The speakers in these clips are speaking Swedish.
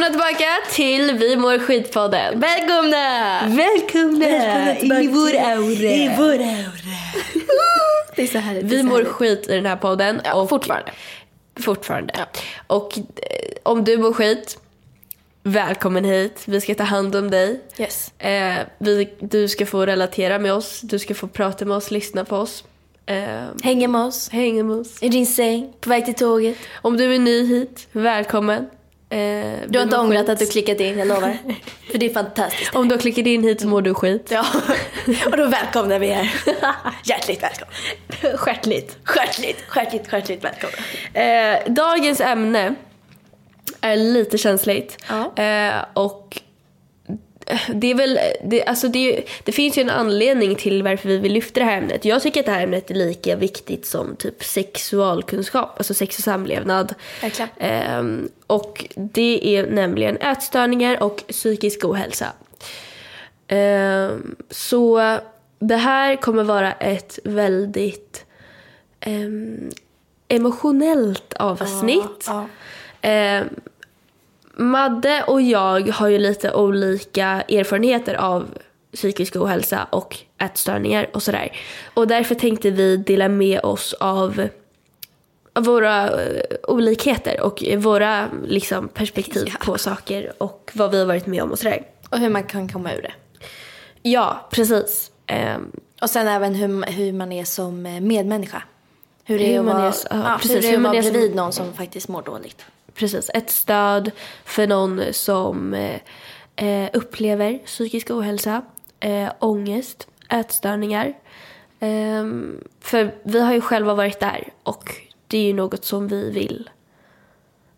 Välkomna tillbaka till Vi mår skitpodden. Välkomna! Välkomna, tillbaka i vår aura. I vår aura. det är så härligt. Vi mår härligt. skit i den här podden. Ja, och fortfarande. Fortfarande. Och eh, om du mår skit, välkommen hit. Vi ska ta hand om dig. Yes. Eh, vi, du ska få relatera med oss, du ska få prata med oss, lyssna på oss. Eh, Hänger med oss. hänga med oss. I din säng. På väg till tåget. Om du är ny hit, välkommen. Eh, Du har inte ångrat skit. att du klickat in, jag lovar. För det är fantastiskt. Om du har klickat in hit så mår du skit. Ja, och då välkomnar vi er. Hjärtligt välkomna. Stjärtligt. Stjärtligt, stjärtligt, stjärtligt välkomna. Eh, dagens ämne är lite känsligt. Ja. Eh, och det är väl, det, alltså det, det finns ju en anledning till varför vi vill lyfta det här ämnet. Jag tycker att det här ämnet är lika viktigt som typ sexualkunskap, alltså sex och samlevnad. Ehm, och det är nämligen ätstörningar och psykisk ohälsa. Ehm, så det här kommer vara ett väldigt ehm, emotionellt avsnitt. Ja, Ehm, Madde och jag har ju lite olika erfarenheter av psykisk ohälsa och ätstörningar och sådär. Och därför tänkte vi dela med oss av våra eh, olikheter och våra liksom, perspektiv Ja. på saker och vad vi har varit med om och sådär. Och hur man kan komma ur det. Ja, precis. Ehm, Och sen även hur, hur man är som eh, medmänniska. Hur det Hur är att man vara, är så- ja, ja, precis, hur det är hur att man vara är som- bredvid någon som faktiskt mår dåligt precis. Ett stöd för någon som eh, eh upplever psykisk ohälsa, eh, ångest, ätstörningar. Eh, för vi har ju själva varit där och det är ju något som vi vill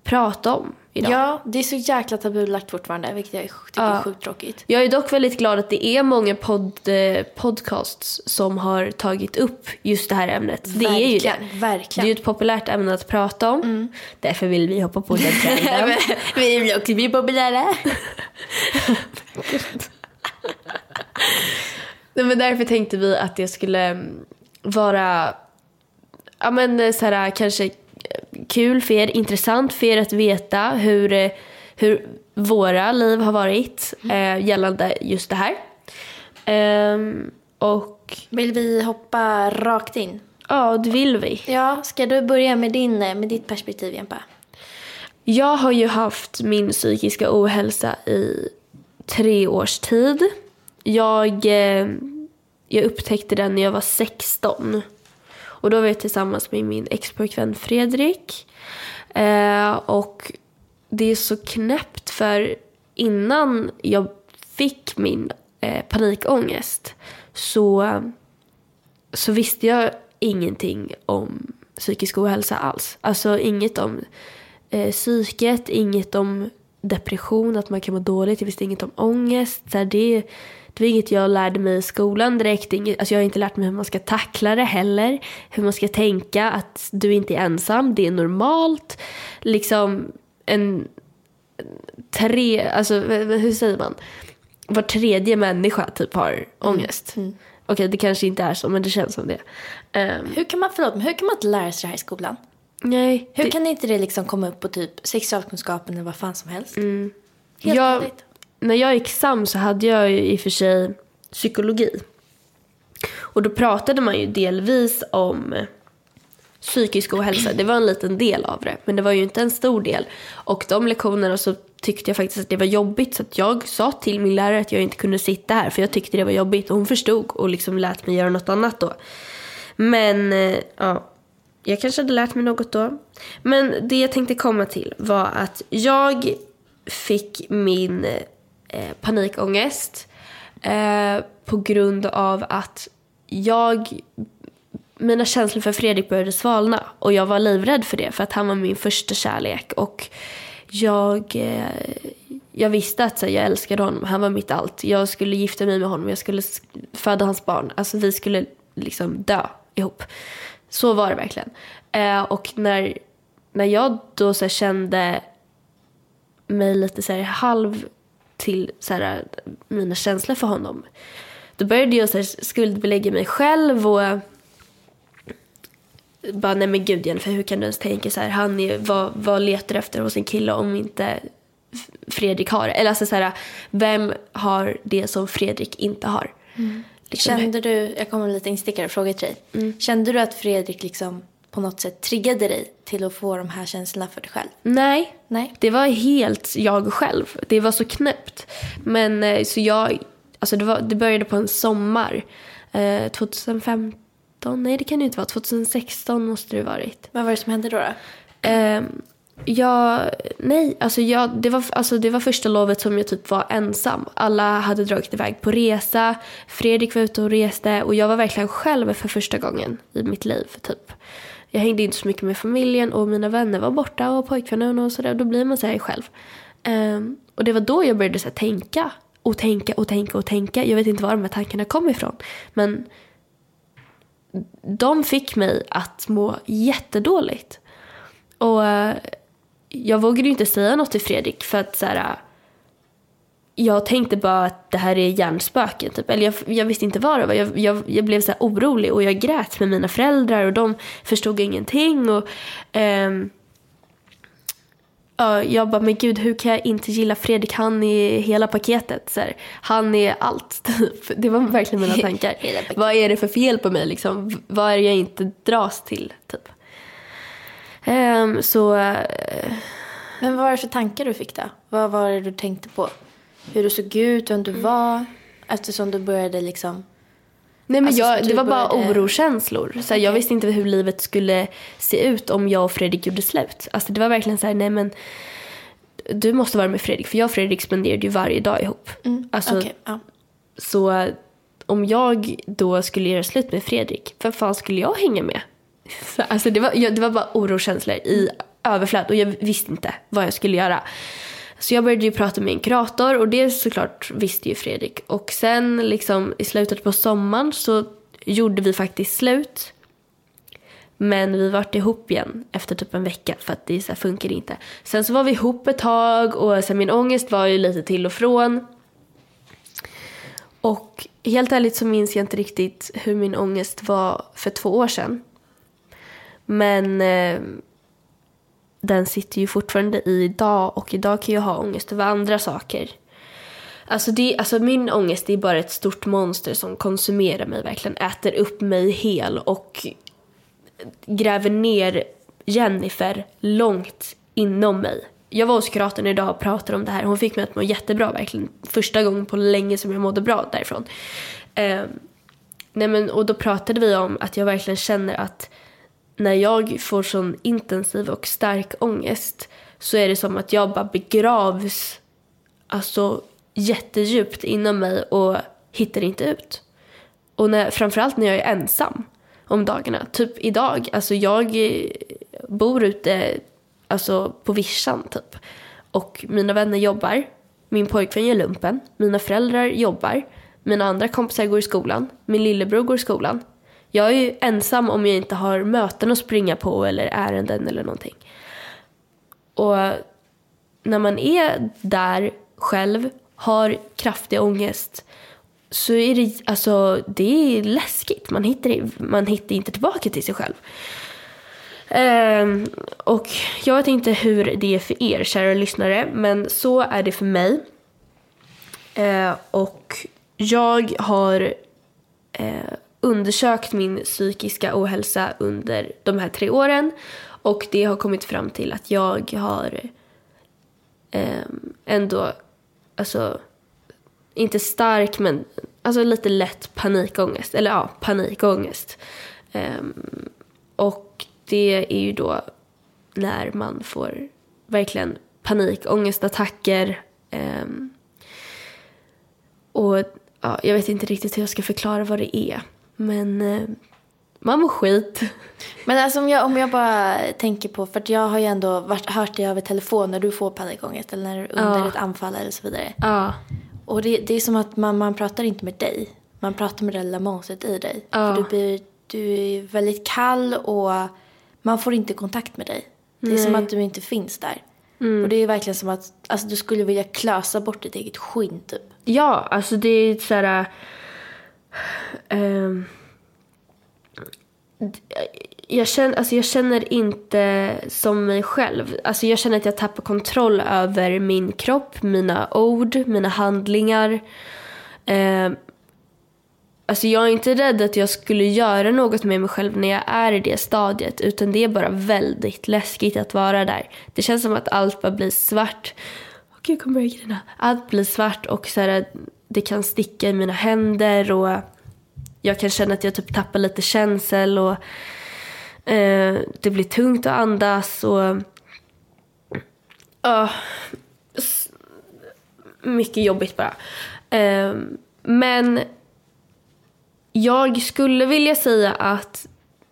prata om idag. Ja, det är så jäkla tabulagt fortfarande, vilket jag tycker är sjukt tråkigt. Jag är dock väldigt glad att det är många podd, eh, podcasts som har tagit upp just det här ämnet. Det är ju det. Verkligen, verkligen. Det är ju ett populärt ämne att prata om. Därför vill vi hoppa på den trenden. vi vill också bli populära. Nej, men därför tänkte vi att det skulle mm, vara ja, men, eh, så här, kanske kul för er, intressant för er att veta hur, eh, hur våra liv har varit eh, gällande just det här. Ehm, och Vill vi hoppa rakt in? ja, det vill vi. Ja, ska du börja med, din, eh, med ditt perspektiv, Jempa? Jag har ju haft min psykiska ohälsa i tre års tid. Jag, eh, jag upptäckte den när jag var 16. Och då var jag tillsammans med min expojkvän Fredrik. Eh, och det är så knäppt för innan jag fick min eh, panikångest så, så visste jag ingenting om psykisk ohälsa alls. Alltså inget om eh, psyket, inget om depression, att man kan må dåligt. Jag visste inget om ångest. Så här, det, det var inget jag lärde mig i skolan direkt. Inget, alltså jag har inte lärt mig hur man ska tackla det heller. Hur man ska tänka att du inte är ensam, det är normalt. Liksom en tre, alltså hur säger man? Var tredje människa typ har ångest. Okej, det kanske inte är så, men det känns som det. Ehm, Hur kan man, förlåt, men hur kan man inte lära sig det här i skolan? Nej, Hur det- kan inte det liksom komma upp på typ sexualkunskapen eller vad fan som helst? Helt jag, när jag gick SAM så hade jag ju i och för sig psykologi. Och då pratade man ju delvis om psykisk ohälsa. Det var en liten del av det, men det var ju inte en stor del. Och de lektionerna så tyckte jag faktiskt att det var jobbigt så att jag sa till min lärare att jag inte kunde sitta här för jag tyckte det var jobbigt och hon förstod och liksom lät mig göra något annat då. Men eh, ja, jag kanske hade lärt mig något då. Men det jag tänkte komma till var att jag fick min eh, panikångest eh, på grund av att jag mina känslor för Fredrik började svalna och jag var livrädd för det för att han var min första kärlek och jag, eh, jag visste att så, jag älskade honom, han var mitt allt. Jag skulle gifta mig med honom, jag skulle föda hans barn. Alltså vi skulle liksom dö ihop. Så var det verkligen. Eh, och när, när jag då så kände mig lite så här halv till så här, mina känslor för honom. Då började jag så här, skuldbelägga mig själv och bara nej men gud Jennifer hur kan du ens tänka så här, han är, vad, vad letar du efter hos en kille om inte Fredrik har det? Eller alltså så här, vem har det som Fredrik inte har? Mm. Liksom. Kände du, jag kommer med lite instickare fråga till dig. Mm. Kände du att Fredrik liksom på något sätt triggade dig till att få de här känslorna för dig själv? Nej, Nej. det var helt jag själv. Det var så knäppt. Men eh, så jag, alltså det, var, det började på en sommar. Eh, 2015 Nej, det kan det inte vara. 2016 måste det ha varit. Vad var det som hände då? då? Eh, jag, nej, alltså, jag, det, var, alltså det var första lovet som jag typ var ensam. Alla hade dragit iväg på resa. Fredrik var ute och reste och jag var verkligen själv för första gången i mitt liv. Typ. Jag hängde inte så mycket med familjen och mina vänner var borta och pojkvännen och sådär. Då blir man så här själv. Um, och det var då jag började så här, tänka och tänka och tänka och tänka. Jag vet inte var de här tankarna kom ifrån. Men de fick mig att må jättedåligt. Och eh, jag vågade ju inte säga något till Fredrik för att så här, jag tänkte bara att det här är hjärnspöken. Typ. Eller jag, jag, visste inte vad det var. Jag, jag, jag, blev så orolig och jag grät med mina föräldrar och de förstod ingenting. Och, Ja, jag bara, men gud hur kan jag inte gilla Fredrik? Han är hela paketet. Så här. Han är allt. Typ. Det var verkligen mina tankar. Vad är det för fel på mig? Liksom? Vad är det jag inte dras till? Typ. Um, så... Uh... Men vad var det för tankar du fick då? Vad var det du tänkte på? Hur du såg ut, vem du var? Eftersom du började liksom Nej, men alltså, jag, det var bara började... orokänslor. Så okay. Jag visste inte hur livet skulle se ut om jag och Fredrik gjorde slut. Alltså, det var verkligen så här, nej men du måste vara med Fredrik. För jag och Fredrik spenderade ju varje dag ihop. Mm. Alltså, okay. ja. Så om jag då skulle göra slut med Fredrik, vem fan skulle jag hänga med? Alltså, det, var, jag, det var bara orokänslor i överflöd och jag visste inte vad jag skulle göra. Så jag började ju prata med en kurator och det såklart visste ju Fredrik. Och sen liksom i slutet på sommaren så gjorde vi faktiskt slut. Men vi vart ihop igen efter typ en vecka för att det så funkar inte. Sen så var vi ihop ett tag och sen min ångest var ju lite till och från. Och helt ärligt så minns jag inte riktigt hur min ångest var för två år sedan. Men eh, den sitter ju fortfarande i idag och idag kan jag ha ångest över andra saker. Alltså, det, alltså min ångest är bara ett stort monster som konsumerar mig verkligen, äter upp mig hel och gräver ner Jennifer långt inom mig. Jag var hos kuratorn idag och pratade om det här. Hon fick mig att må jättebra verkligen. Första gången på länge som jag mådde bra därifrån. Eh, nej men, och då pratade vi om att jag verkligen känner att när jag får sån intensiv och stark ångest så är det som att jag bara begravs alltså jättedjupt inom mig och hittar inte ut. Och när, framförallt när jag är ensam om dagarna. Typ idag, alltså jag eh, bor ute alltså på vischan typ. Och mina vänner jobbar, min pojkvän gör lumpen, mina föräldrar jobbar, mina andra kompisar går i skolan, min lillebror går i skolan. Jag är ju ensam om jag inte har möten att springa på eller ärenden eller någonting. Och när man är där själv, har kraftig ångest, så är det, alltså, det är läskigt. Man hittar, man hittar inte tillbaka till sig själv. Um, och jag vet inte hur det är för er, kära lyssnare, men så är det för mig. Uh, och jag har uh, undersökt min psykiska ohälsa under de här tre åren och det har kommit fram till att jag har eh, ändå, alltså inte stark men alltså lite lätt panikångest, eller ja, panikångest. Eh, och det är ju då när man får verkligen panikångestattacker eh, ja, jag vet inte riktigt hur jag ska förklara vad det är. Men eh, man mår skit. Men alltså om jag, om jag bara tänker på, för jag har ju ändå varit, hört det över telefon när du får panikångest eller när, under Ja. ett anfall eller så vidare. Ja. Och det, det är som att man, man pratar inte med dig. Man pratar med det lilla monstret i dig. Ja. För du, blir, du är väldigt kall och man får inte kontakt med dig. Det är som Nej. att du inte finns där. Mm. Och det är verkligen som att alltså, du skulle vilja klösa bort ditt eget skinn typ. Ja, alltså det är så här... Ehm, jag, känner, alltså jag känner inte som mig själv. Alltså jag känner att jag tappar kontroll över min kropp, mina ord, mina handlingar. Eh, alltså jag är inte rädd att jag skulle göra något med mig själv när jag är i det stadiet. Utan det är bara väldigt läskigt att vara där. Det känns som att allt bara blir svart. Gud, jag kommer börja grina. Allt blir svart och så här, det kan sticka i mina händer. och Jag kan känna att jag typ tappar lite känsel. och eh, Det blir tungt att andas. och ja, Mycket jobbigt bara. Eh, men jag skulle vilja säga att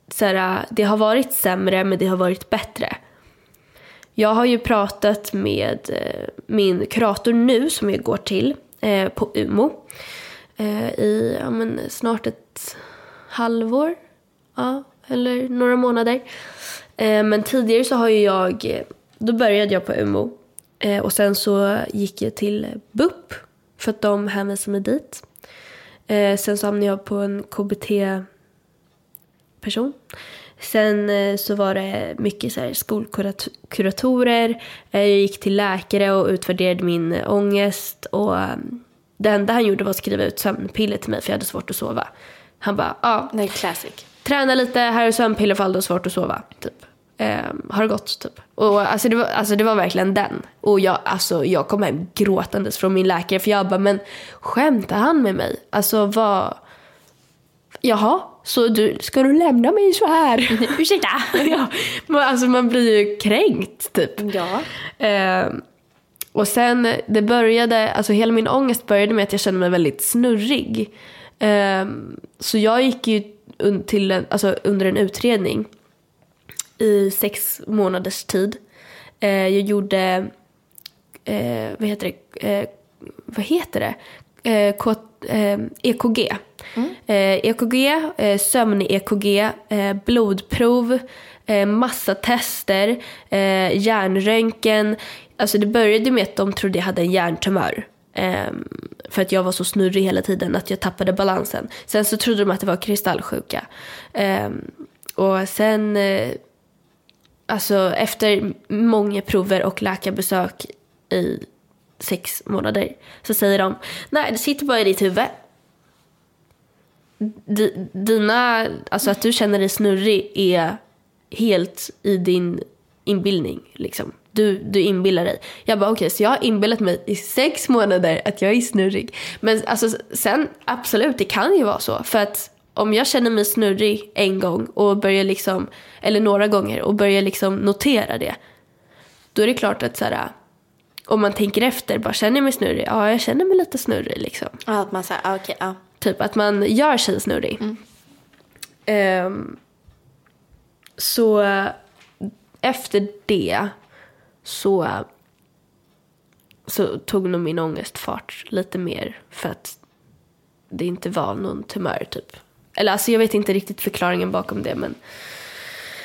så här, det har varit sämre men det har varit bättre. Jag har ju pratat med eh, min kurator nu som jag går till eh, på UMO eh, i ja, men, snart ett halvår. Ja, eller några månader. Eh, men tidigare så har ju jag, då började jag på UMO eh, och sen så gick jag till BUP för att de hänvisade mig dit. Eh, sen så hamnade jag på en KBT-person. Sen eh, så var det mycket så skolkuratorer. Eh, jag gick till läkare och utvärderade min ångest. Och eh, det enda han gjorde var att skriva ut sömnpiller till mig för jag hade svårt att sova. Han bara, ja, är classic. träna lite, här är sömnpiller för du har svårt att sova. Typ. Eh, har det gått typ. Och alltså det, var, alltså det var verkligen den. Och jag, alltså, jag kom hem gråtandes från min läkare för jag bara, men skämtar han med mig? Alltså vad... Jaha, så du, ska du lämna mig så här? Ursäkta? ja, men alltså man blir ju kränkt typ. Ja. Eh, och sen, det började, alltså hela min ångest började med att jag kände mig väldigt snurrig. Eh, så jag gick ju un- till en, alltså under en utredning i sex månaders tid. Eh, jag gjorde, eh, vad heter det, eh, vad heter det? Eh, K, EKG. Eh, EKG, eh, sömn-EKG, eh, blodprov, massa tester, hjärnröntgen. Alltså det började med att de trodde jag hade en hjärntumör. Eh, för att jag var så snurrig hela tiden att jag tappade balansen. Sen så trodde de att det var kristallsjuka. Eh, och sen Alltså efter många prover och läkarbesök i sex månader så säger de nej det sitter bara i ditt huvud. D Dina, alltså att du känner dig snurrig är helt i din inbildning liksom. Du, du inbillar dig. Jag bara okej, så jag har inbillat mig i sex månader att jag är snurrig. Men alltså sen absolut, det kan ju vara så. För att om jag känner mig snurrig en gång och börjar liksom, eller några gånger och börjar liksom notera det. Då är det klart att så här, om man tänker efter, bara känner jag mig snurrig? Ja, jag känner mig lite snurrig liksom. Ja, att man säger, ah, okej, ja. Typ att man gör sig snurrig. Ehm, så eh, efter det så, så tog nog min ångest fart lite mer för att det inte var någon tumör typ. Eller alltså jag vet inte riktigt förklaringen bakom det men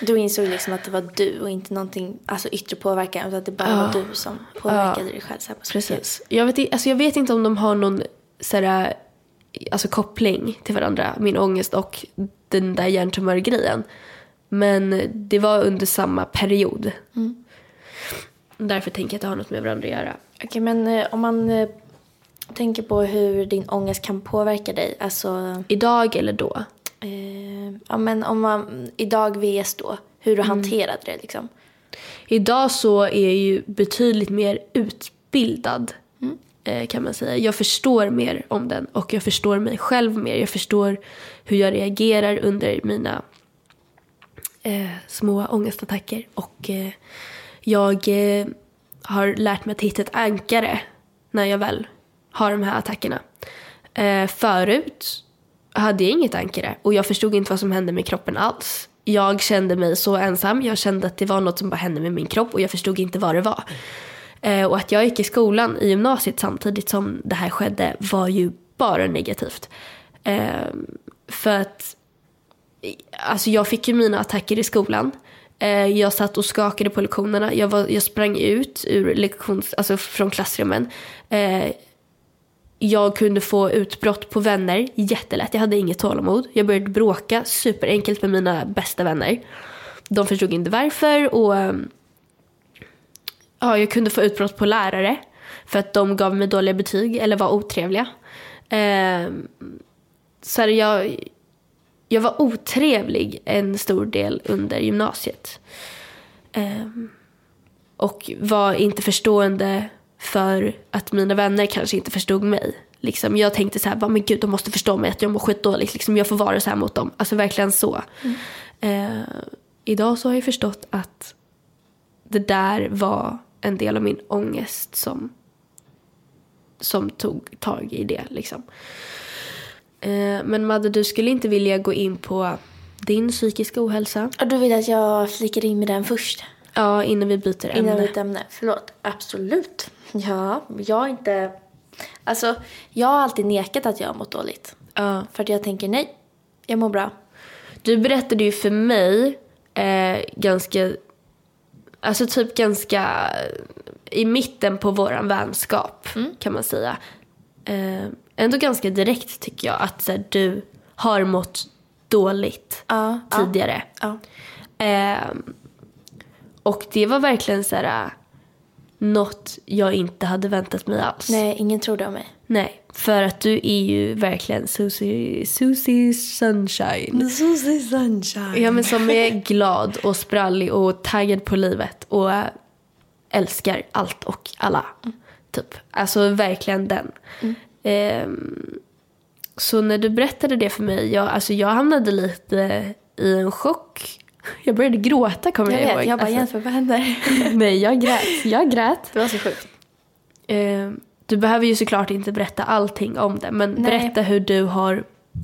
Du insåg liksom att det var du och inte någonting, alltså yttre påverkan, utan att det bara var du som påverkade dig själv så här på. Precis. Jag vet, alltså jag vet inte om de har någon sådär, alltså koppling till varandra, min ångest och den där hjärntumörgrejen. Men det var under samma period. Därför tänker jag att det har något med varandra att göra. Okej, men eh, om man eh, tänker på hur din ångest kan påverka dig, alltså Idag eller då? Eh, ja, men om man idag vs då, hur du hanterade det liksom. Idag så är jag ju betydligt mer utbildad eh, kan man säga. Jag förstår mer om den och jag förstår mig själv mer. Jag förstår hur jag reagerar under mina eh, små ångestattacker. Och eh, jag eh, har lärt mig att hitta ett ankare när jag väl har de här attackerna. Eh, förut hade jag inget ankare och jag förstod inte vad som hände med kroppen alls. Jag kände mig så ensam, jag kände att det var något som bara hände med min kropp och jag förstod inte vad det var. Eh, och att jag gick i skolan i gymnasiet samtidigt som det här skedde var ju bara negativt. Ehm, för att alltså jag fick ju mina attacker i skolan. Eh, jag satt och skakade på lektionerna. Jag, var, jag sprang ut ur lektions, alltså från klassrummen. Eh, jag kunde få utbrott på vänner jättelätt. Jag hade inget tålamod. Jag började bråka superenkelt med mina bästa vänner. De förstod inte varför och eh, ja, jag kunde få utbrott på lärare för att de gav mig dåliga betyg eller var otrevliga. Eh, så jag, jag var otrevlig en stor del under gymnasiet. Eh, och var inte förstående för att mina vänner kanske inte förstod mig. Liksom, jag tänkte så här, men gud de måste förstå mig att jag mår skitdåligt. Liksom, jag får vara så här mot dem. Alltså verkligen så. Mm. Eh, idag så har jag förstått att det där var en del av min ångest som, som tog tag i det. Liksom. Eh, men Madde, du skulle inte vilja gå in på din psykiska ohälsa? Och du vill att jag flikar in med den först? Ja, innan vi byter ämne. Innan vi byter ämne. Förlåt. Absolut. Ja, jag har inte... Alltså, jag har alltid nekat att jag har mått dåligt. Ja. För att jag tänker nej, jag mår bra. Du berättade ju för mig eh, ganska... Alltså typ ganska i mitten på våran vänskap mm. kan man säga. Eh, ändå ganska direkt tycker jag att här, du har mått dåligt ja, tidigare. Ja. Eh, och det var verkligen så här något jag inte hade väntat mig alls. Nej, ingen trodde om mig. Nej, för att du är ju verkligen Susie, Susie Sunshine. Susie Sunshine. Ja, men som är glad och sprallig och taggad på livet och älskar allt och alla. Mm. Typ. Alltså verkligen den. Mm. Um, så när du berättade det för mig, jag, alltså jag hamnade lite i en chock jag började gråta kommer jag, jag ihåg. Vet, jag bara, alltså, Jennifer vad händer? Nej, jag grät. Jag grät. Det var så sjukt. Eh, du behöver ju såklart inte berätta allting om det, men Nej. berätta hur du har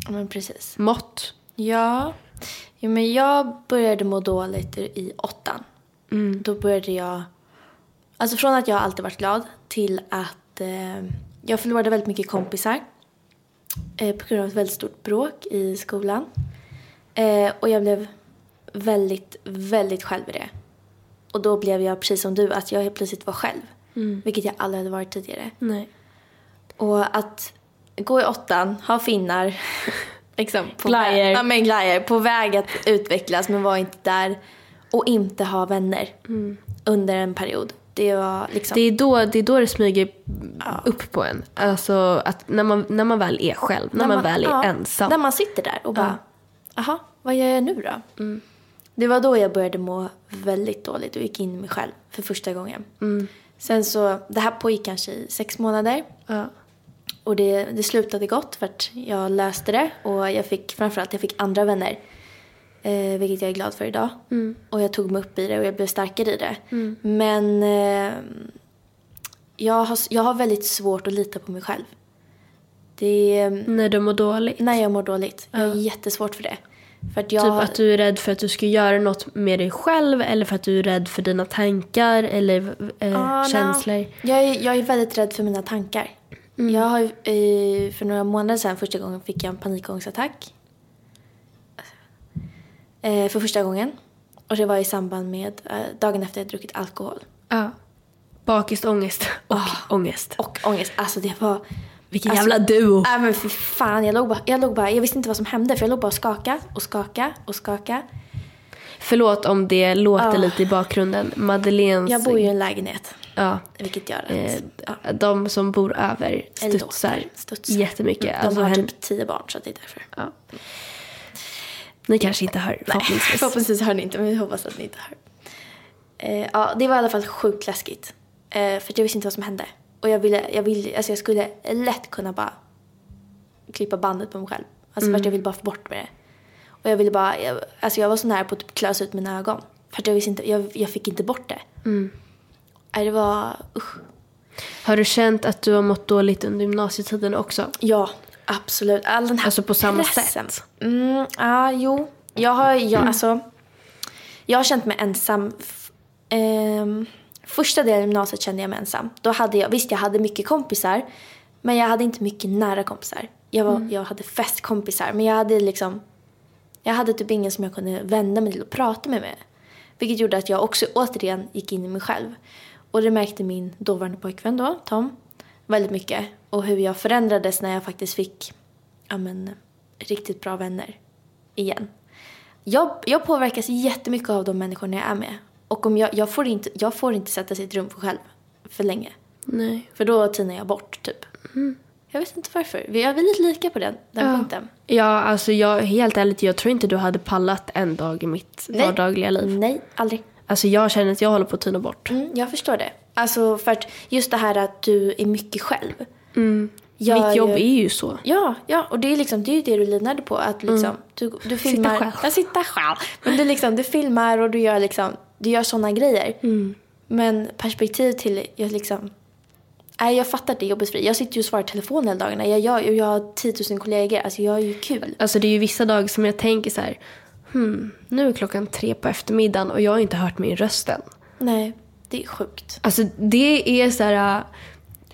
men precis. mått. Ja. ja, men jag började må dåligt i åttan. Mm. Då började jag, alltså från att jag alltid varit glad till att eh, jag förlorade väldigt mycket kompisar eh, på grund av ett väldigt stort bråk i skolan. Eh, och jag blev väldigt, väldigt själv i det. Och då blev jag precis som du, att jag helt plötsligt var själv. Mm. Vilket jag aldrig hade varit tidigare. Nej. Och att gå i åttan, ha finnar, liksom, på glajer. Ja, men glajer, på väg att utvecklas men var inte där. Och inte ha vänner mm. under en period. Det var liksom... Det är då det, är då det smyger ja. upp på en. Alltså att när man, när man väl är själv, när, när man, man, väl är ja, ensam. När man sitter där och bara, jaha, vad gör jag nu då? Mm. Det var då jag började må väldigt dåligt och gick in i mig själv för första gången. Mm. Sen så, det här pågick kanske i sex månader. Ja. Och det, det slutade gott för att jag löste det och jag fick framförallt jag fick andra vänner. Eh, vilket jag är glad för idag. Mm. Och jag tog mig upp i det och jag blev starkare i det. Mm. Men eh, jag, har, jag har väldigt svårt att lita på mig själv. Det, när du mår dåligt? När jag mår dåligt. Jag har jättesvårt för det. Jag... Typ att du är rädd för att du ska göra något med dig själv eller för att du är rädd för dina tankar eller eh, ah, känslor? No. Jag, är, jag är väldigt rädd för mina tankar. Mm. Jag har, eh, för några månader sedan första gången fick jag en panikångestattack. Eh, för första gången. Och det var i samband med eh, dagen efter jag druckit alkohol. Ja. Bakis, ångest och oh, ångest. Och ångest. Alltså det var... Vilken alltså, jävla duo. Nej men för fan, jag låg, bara, jag låg bara, jag visste inte vad som hände för jag låg bara och skaka och skaka och skaka. Förlåt om det låter oh. lite i bakgrunden. Madeleines... Jag bor ju i en lägenhet. Ja. Vilket gör att... Eh. De som bor över studsar, studsar. jättemycket. De alltså, har typ tio barn så det är därför. Ja. Ni kanske inte hör förhoppningsvis. Nej, förhoppningsvis hör ni inte men vi hoppas att ni inte hör. Eh, ja, det var i alla fall sjukt läskigt. Eh, för jag visste inte vad som hände. Och jag ville, jag ville, alltså jag skulle lätt kunna bara klippa bandet på mig själv. Alltså mm. för att jag ville bara få bort med det. Och jag ville bara, jag, alltså jag var så nära på att typ klösa ut mina ögon. För att jag visste inte, jag, jag fick inte bort det. Mm. det var, usch. Har du känt att du har mått dåligt under gymnasietiden också? Ja. Absolut. All den här Alltså på samma pressen. sätt. Mm, ja, jo. Jag har, jag, alltså, jag har känt mig ensam. f- ehm, första delen av gymnasiet kände jag mig ensam. Då hade jag, visst, jag hade mycket kompisar. Men jag hade inte mycket nära kompisar. Jag, var, jag hade festkompisar. Men jag hade liksom... Jag hade typ ingen som jag kunde vända mig till och prata med. mig. Vilket gjorde att jag också återigen gick in i mig själv. Och det märkte min dåvarande pojkvän då, Tom, väldigt mycket. Och hur jag förändrades när jag faktiskt fick ja, men, riktigt bra vänner igen. Jag, jag påverkas jättemycket av de människorna jag är med. Och om jag, jag, får inte, jag får inte sätta sig i ett rum för själv för länge. Nej. För då tinar jag bort, typ. Jag vet inte varför. Vi är väldigt lika på den, den Ja. punkten. Ja, alltså jag, helt ärligt, jag tror inte du hade pallat en dag i mitt Nej. vardagliga liv. Nej, aldrig. Alltså jag känner att jag håller på att tyna bort. Mm, jag förstår det. Alltså för att just det här att du är mycket själv. gör Mitt jobb ju- är ju så. Ja, ja, och det är, liksom, det är ju det du livnärde på. Att liksom, du, du filmar. själv. Ja, sitta själv. Men du, liksom, du filmar och du gör, liksom, du gör såna grejer. Men perspektiv till, jag liksom... Nej, jag fattar att det är jobbigt för dig. Jag sitter ju och svarar telefon hela dagarna. Jag, jag, jag har 10 000 kollegor. Alltså jag är ju kul. Alltså det är ju vissa dagar som jag tänker så här, hmm, nu är klockan tre på eftermiddagen och jag har inte hört min röst än. Nej, det är sjukt. Alltså det är så här,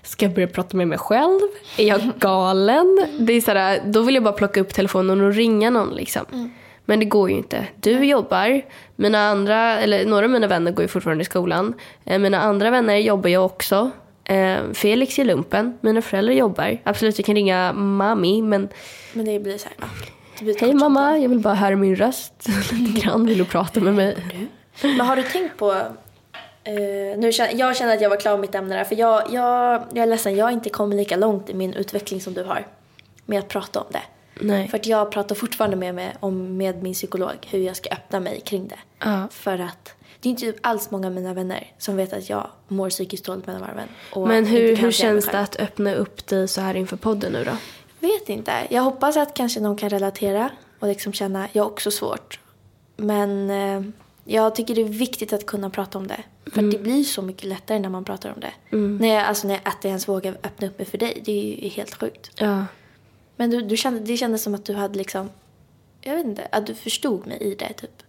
ska jag börja prata med mig själv? Är jag galen? Det är så här, då vill jag bara plocka upp telefonen och ringa någon liksom. Men det går ju inte. Du jobbar, mina andra, eller några av mina vänner går ju fortfarande i skolan. Eh, Mina andra vänner jobbar jag också. Eh, Felix i lumpen, mina föräldrar jobbar. Absolut, jag kan ringa mami, men Men det blir så här, ja. Hej mamma, jag vill bara höra min röst lite grann. Vill du prata med mig? Men har du tänkt på... Eh, nu känner, jag känner att jag var klar med mitt ämne där. För jag, jag, jag är ledsen, jag har inte kommit lika långt i min utveckling som du har. Med att prata om det. Nej. För att jag pratar fortfarande med, mig om, med min psykolog hur jag ska öppna mig kring det. Ja. För att det är inte alls många av mina vänner som vet att jag mår psykiskt dåligt mellan varven. Men hur, hur känns det att öppna upp dig så här inför podden nu då? Vet inte. Jag hoppas att kanske någon kan relatera och liksom känna, jag har också svårt. Men eh, jag tycker det är viktigt att kunna prata om det. För Mm. att det blir så mycket lättare när man pratar om det. När jag, alltså när jag, att jag ens vågar öppna upp mig för dig, det är ju helt sjukt. Ja. Men du, du kände, det kändes som att du hade liksom, jag vet inte, att du förstod mig i det typ.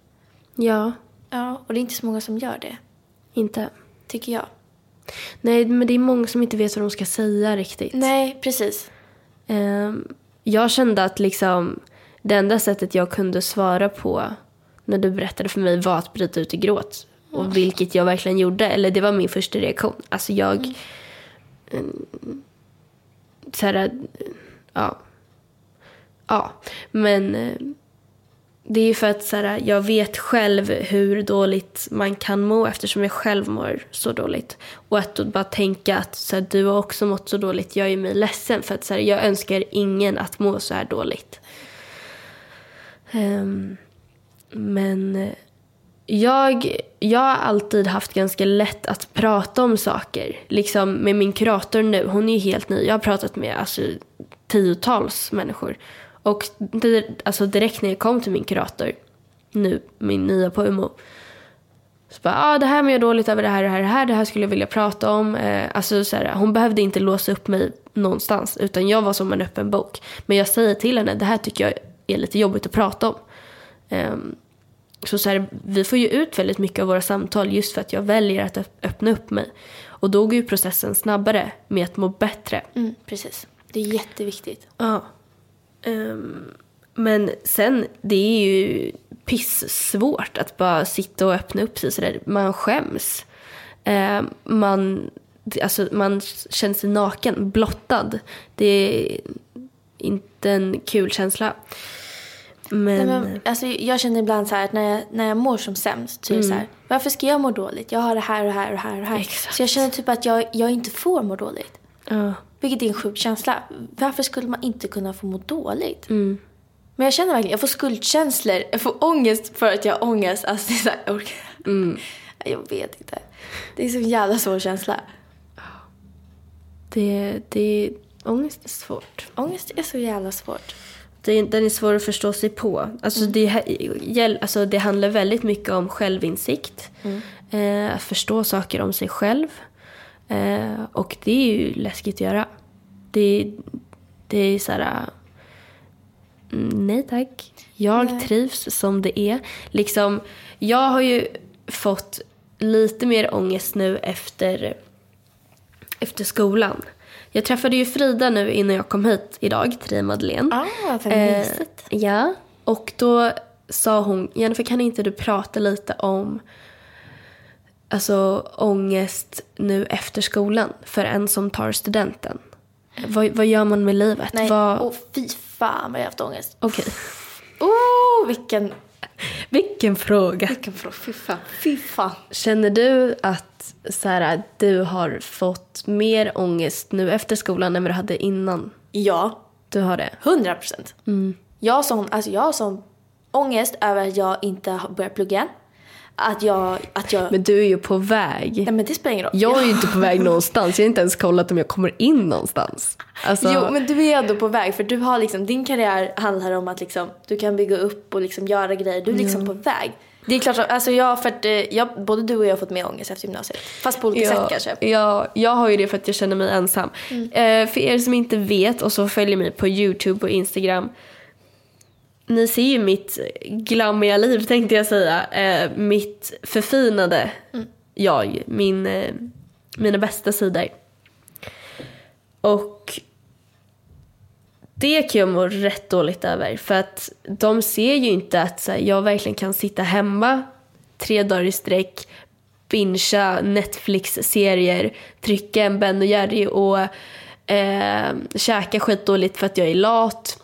Ja, Ja, och det är inte så många som gör det, inte. tycker jag. Nej, men det är många som inte vet vad de ska säga riktigt. Nej, precis. Ehm, jag kände att liksom det enda sättet jag kunde svara på när du berättade för mig var att bryta ut i gråt. Och vilket jag verkligen gjorde. Eller det var min första reaktion. Alltså jag... Mm. så här, ja. Ja, men eh, det är ju för att så här, jag vet själv hur dåligt man kan må eftersom jag själv mår så dåligt. Och att då bara tänka att så här, du har också mått så dåligt gör ju mig ledsen för att så här, jag önskar ingen att må så här dåligt. Um, men eh, jag, jag har alltid haft ganska lätt att prata om saker. Liksom med min kurator nu, hon är ju helt ny. Jag har pratat med alltså, tiotals människor. Och det, alltså, direkt när jag kom till min kurator, nu, min nya på UMO. Så bara, ah, det här mår jag dåligt över, det här, det här, det här, det här skulle jag vilja prata om. Eh, alltså, så här, hon behövde inte låsa upp mig någonstans, utan jag var som en öppen bok. Men jag säger till henne, det här tycker jag är lite jobbigt att prata om. Ehm, så, så här, vi får ju ut väldigt mycket av våra samtal just för att jag väljer att öpp- öppna upp mig. Och då går ju processen snabbare med att må bättre. Mm, precis. Det är jätteviktigt. Ja. Ehm, men sen, det är ju pissvårt att bara sitta och öppna upp sig sådär. Man skäms. Ehm, man, alltså, man känner sig naken, blottad. Det är inte en kul känsla. Men, Nej, men, alltså, jag känner ibland så här att när jag, när jag mår som sämst så är det så här, varför ska jag må dåligt? Jag har det här och det här och det här. Och det här. Exakt. Så jag känner typ att jag, jag inte får må dåligt. ja. Vilket är en sjuk känsla. Varför skulle man inte kunna få må dåligt? Men jag känner verkligen, jag får skuldkänslor. Jag får ångest för att jag har ångest. Alltså det är så här, jag orkar. Jag vet inte. Det är så jävla svår känsla. det, det, ångest är svårt. Ångest är så jävla svårt. Det, den är svår att förstå sig på. Alltså, det, här- gäll- alltså, det handlar väldigt mycket om självinsikt. Eh, att förstå saker om sig själv. Eh, och det är ju läskigt att göra. Det, det är så här... mm, Nej tack. Jag Nej. trivs som det är. Liksom, jag har ju fått lite mer ångest nu efter, efter skolan. Jag träffade ju Frida nu innan jag kom hit idag, dig Madeleine. Ah, vad Eh, ja, och då sa hon, Jennifer kan inte du prata lite om alltså, ångest nu efter skolan för en som tar studenten? Vad, vad gör man med livet? Nej, Vad... åh fy fan vad jag har haft ångest. Okej. Oh, vilken, Vilken fråga. vilken fråga. Fy fan. Fy fan. Känner du att så här, du har fått mer ångest nu efter skolan än vad du hade innan? Ja, Du har det? 100 procent. Jag har sån, alltså jag har sån ångest över att jag inte har börjat plugga än. Att jag, att jag... Men du är ju på väg. nej men det spelar ingen roll. Jag är ju inte på väg någonstans. Jag har inte ens kollat om jag kommer in någonstans. Alltså, Jo, men du är ändå på väg för du har liksom, din karriär handlar om att liksom, du kan bygga upp och liksom göra grejer. Du är liksom på väg. Det är klart, alltså jag, för att, eh, jag, både du och jag har fått mer ångest efter gymnasiet. Fast på olika sätt Ja, kanske. ja, jag har ju det för att jag känner mig ensam. Eh, för er som inte vet och som följer mig på YouTube och Instagram. Ni ser ju mitt glammiga liv tänkte jag säga. Eh, mitt förfinade jag. Min, eh, mina bästa sidor. Och det kan jag må rätt dåligt över. För att de ser ju inte att så här, jag verkligen kan sitta hemma tre dagar i sträck, bingea Netflix-serier, trycka en Ben och Jerry och eh, käka skitdåligt för att jag är lat.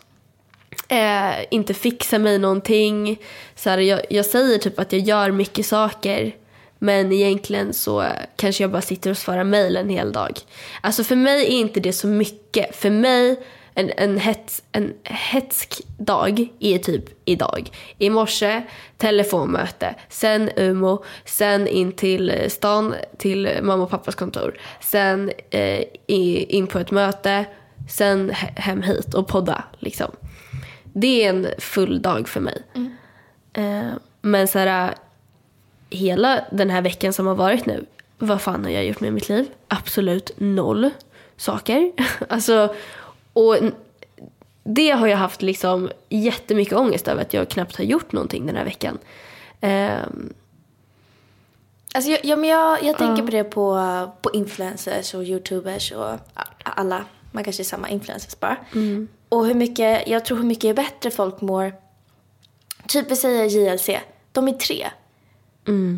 Eh, inte fixa mig någonting. Så här, jag, jag säger typ att jag gör mycket saker men egentligen så kanske jag bara sitter och svarar mejl en hel dag. Alltså för mig är inte det så mycket. För mig, en, en, hets, en hetsk dag är typ idag. I morse, telefonmöte. Sen Umo. Sen in till stan, till mamma och pappas kontor. Sen eh, in på ett möte. Sen hem hit och podda liksom. Det är en full dag för mig. Eh, men så här, hela den här veckan som har varit nu, vad fan har jag gjort med mitt liv? Absolut noll saker. alltså, och det har jag haft liksom jättemycket ångest över att jag knappt har gjort någonting den här veckan. Ehm, Alltså jag, ja, men jag, jag tänker på det på, på influencers och youtubers och alla. Man kanske är samma influencers bara. Och hur mycket, jag tror hur mycket bättre folk mår. Typ vi säger JLC. De är tre.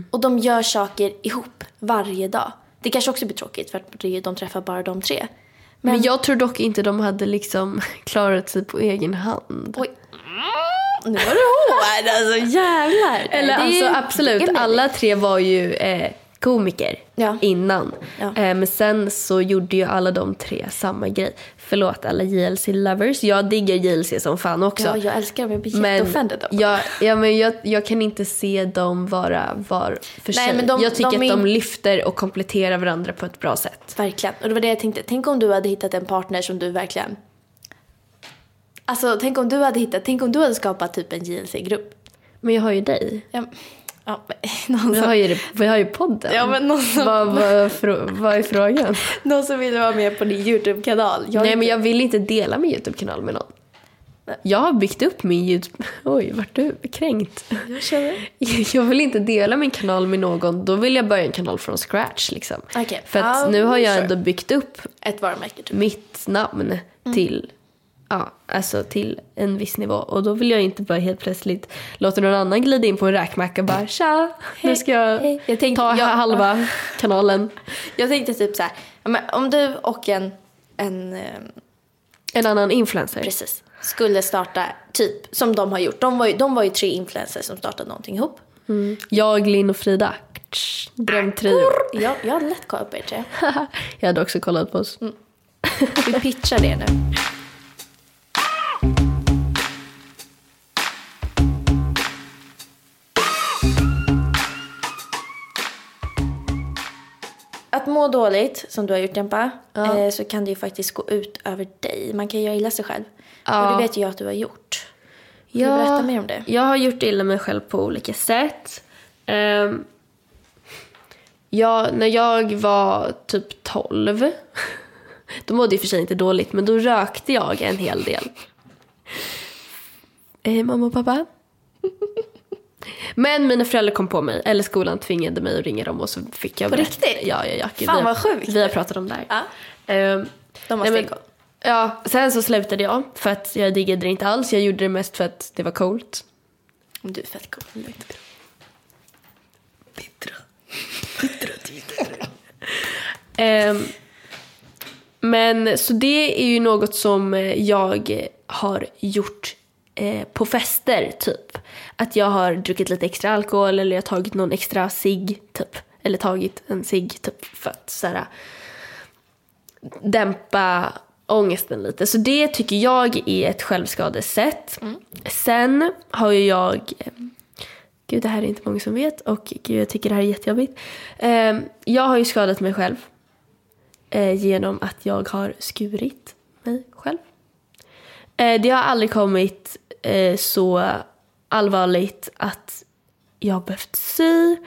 Och de gör saker ihop varje dag. Det kanske också blir tråkigt för att de träffar bara de tre. men, jag tror dock inte de hade liksom klarat sig på egen hand. Oj. Nu var du hård alltså jävlar. Eller Det alltså absolut, alla tre var ju eh, komiker Ja. innan. Ja. Eh, men sen så gjorde ju alla de tre samma grej. Förlåt alla JLC-lovers, jag diggar JLC som fan också. Ja, jag älskar dem. Jag blir men jätteoffended av jag, ja, men jag, jag kan inte se dem vara var för Nej, sig. men de- jag tycker de att är- de lyfter och kompletterar varandra på ett bra sätt. Verkligen. Och det var det jag tänkte. Tänk om du hade hittat en partner som du verkligen... Alltså, tänk om du hade hittat... Tänk om du hade skapat typ en JLC-grupp. Men jag har ju dig. Ja, ja, någon, Vi som, har ju, vi har ju podden. Ja, men någon som- vad, vad, vad är frågan? någon som ville vara med på din YouTube-kanal. Nej men jag vill inte dela min YouTube-kanal med någon. Jag har byggt upp min YouTube... Oj, vart du kränkt? Jag känner... Jag vill inte dela min kanal med någon. Då vill jag börja en kanal från scratch liksom. Okej. För att Ja, nu har jag sure. ändå byggt upp Ett varumärke typ. mitt namn Mm. till, ja, alltså till en viss nivå. Och då vill jag inte bara helt plötsligt låta någon annan glida in på en räkmacka och bara tja, nu ska jag. Jag tänkte- ta jag- halva kanalen. Jag tänkte typ så här. Om du och en... en eh, En annan influencer. precis. Skulle starta typ som de har gjort. De var ju, de var ju tre influencers som startade någonting ihop. Jag, Linn och Frida. Drömtrio. Jag, jag hade lätt kollat på er tre. jag hade också kollat på oss. Vi pitchar det nu. Må dåligt, som du har gjort Jampa, eh, så kan det ju faktiskt gå ut över dig. Man kan ju göra illa sig själv. Ja. Och det vet ju jag att du har gjort. Vill du berätta mer om det? Jag har gjort illa mig själv på olika sätt. Um, jag, när jag var typ 12 Då mådde jag för sig inte dåligt, men då rökte jag en hel del. Eh, mamma och pappa? Men mina föräldrar kom på mig, eller skolan tvingade mig att ringa dem och så fick jag På riktigt? Ja, ja, ja. Fan, vi har- vad sjukt. Vi har pratat om det här. Ja. Ehm, De men- stenkoll. Ja, sen så slutade jag för att jag diggade det inte alls. Jag gjorde det mest för att det var coolt. Du är fett cool. Bittra. Ehm, men så det är ju något som jag har gjort eh, på fester typ. Att jag har druckit lite extra alkohol eller jag har tagit någon extra cigg typ. Eller tagit en cigg typ för att så här, dämpa ångesten lite. Så det tycker jag är ett självskadesätt. Sen har ju jag eh, Gud, det här är inte många som vet och gud, jag tycker det här är jättejobbigt. Eh, jag har ju skadat mig själv eh, genom att jag har skurit mig själv. Eh, det har aldrig kommit eh, så allvarligt att jag har behövt sy.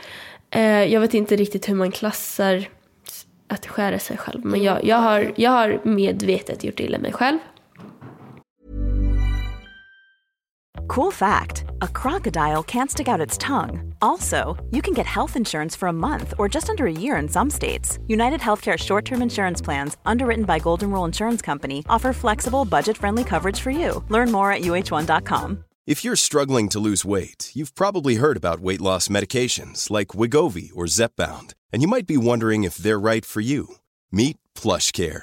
Eh, jag vet inte riktigt hur man klassar att skära sig själv, men jag, jag, har, jag har medvetet gjort illa mig själv. Cool fact a crocodile can't stick out its tongue. Also, you can get health insurance for a month or just under a year in some states. United Healthcare short term insurance plans, underwritten by Golden Rule Insurance Company, offer flexible, budget friendly coverage for you. Learn more at uh1.com. If you're struggling to lose weight, you've probably heard about weight loss medications like Wigovi or Zepbound, and you might be wondering if they're right for you. Meet PlushCare,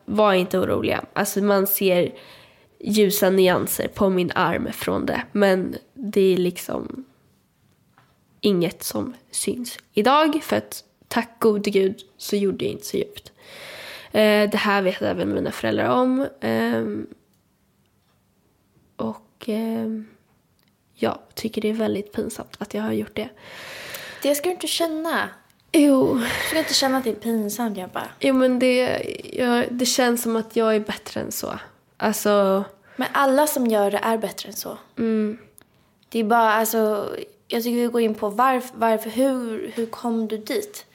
var inte oroliga. Alltså man ser ljusa nyanser på min arm från det. Men det är liksom inget som syns idag. För att tack gode gud så gjorde jag inte så djupt. Eh, det här vet även mina föräldrar om. Eh, och eh, jag tycker det är väldigt pinsamt att jag har gjort det. Det ska du inte känna. Jo, Du ska inte känna att det är pinsamt, jag bara. Jo men det, jag, det känns som att jag är bättre än så. Alltså, Men alla som gör det är bättre än så. mm, Det är bara, alltså, jag tycker vi går in på varför, varför hur, hur kom du dit?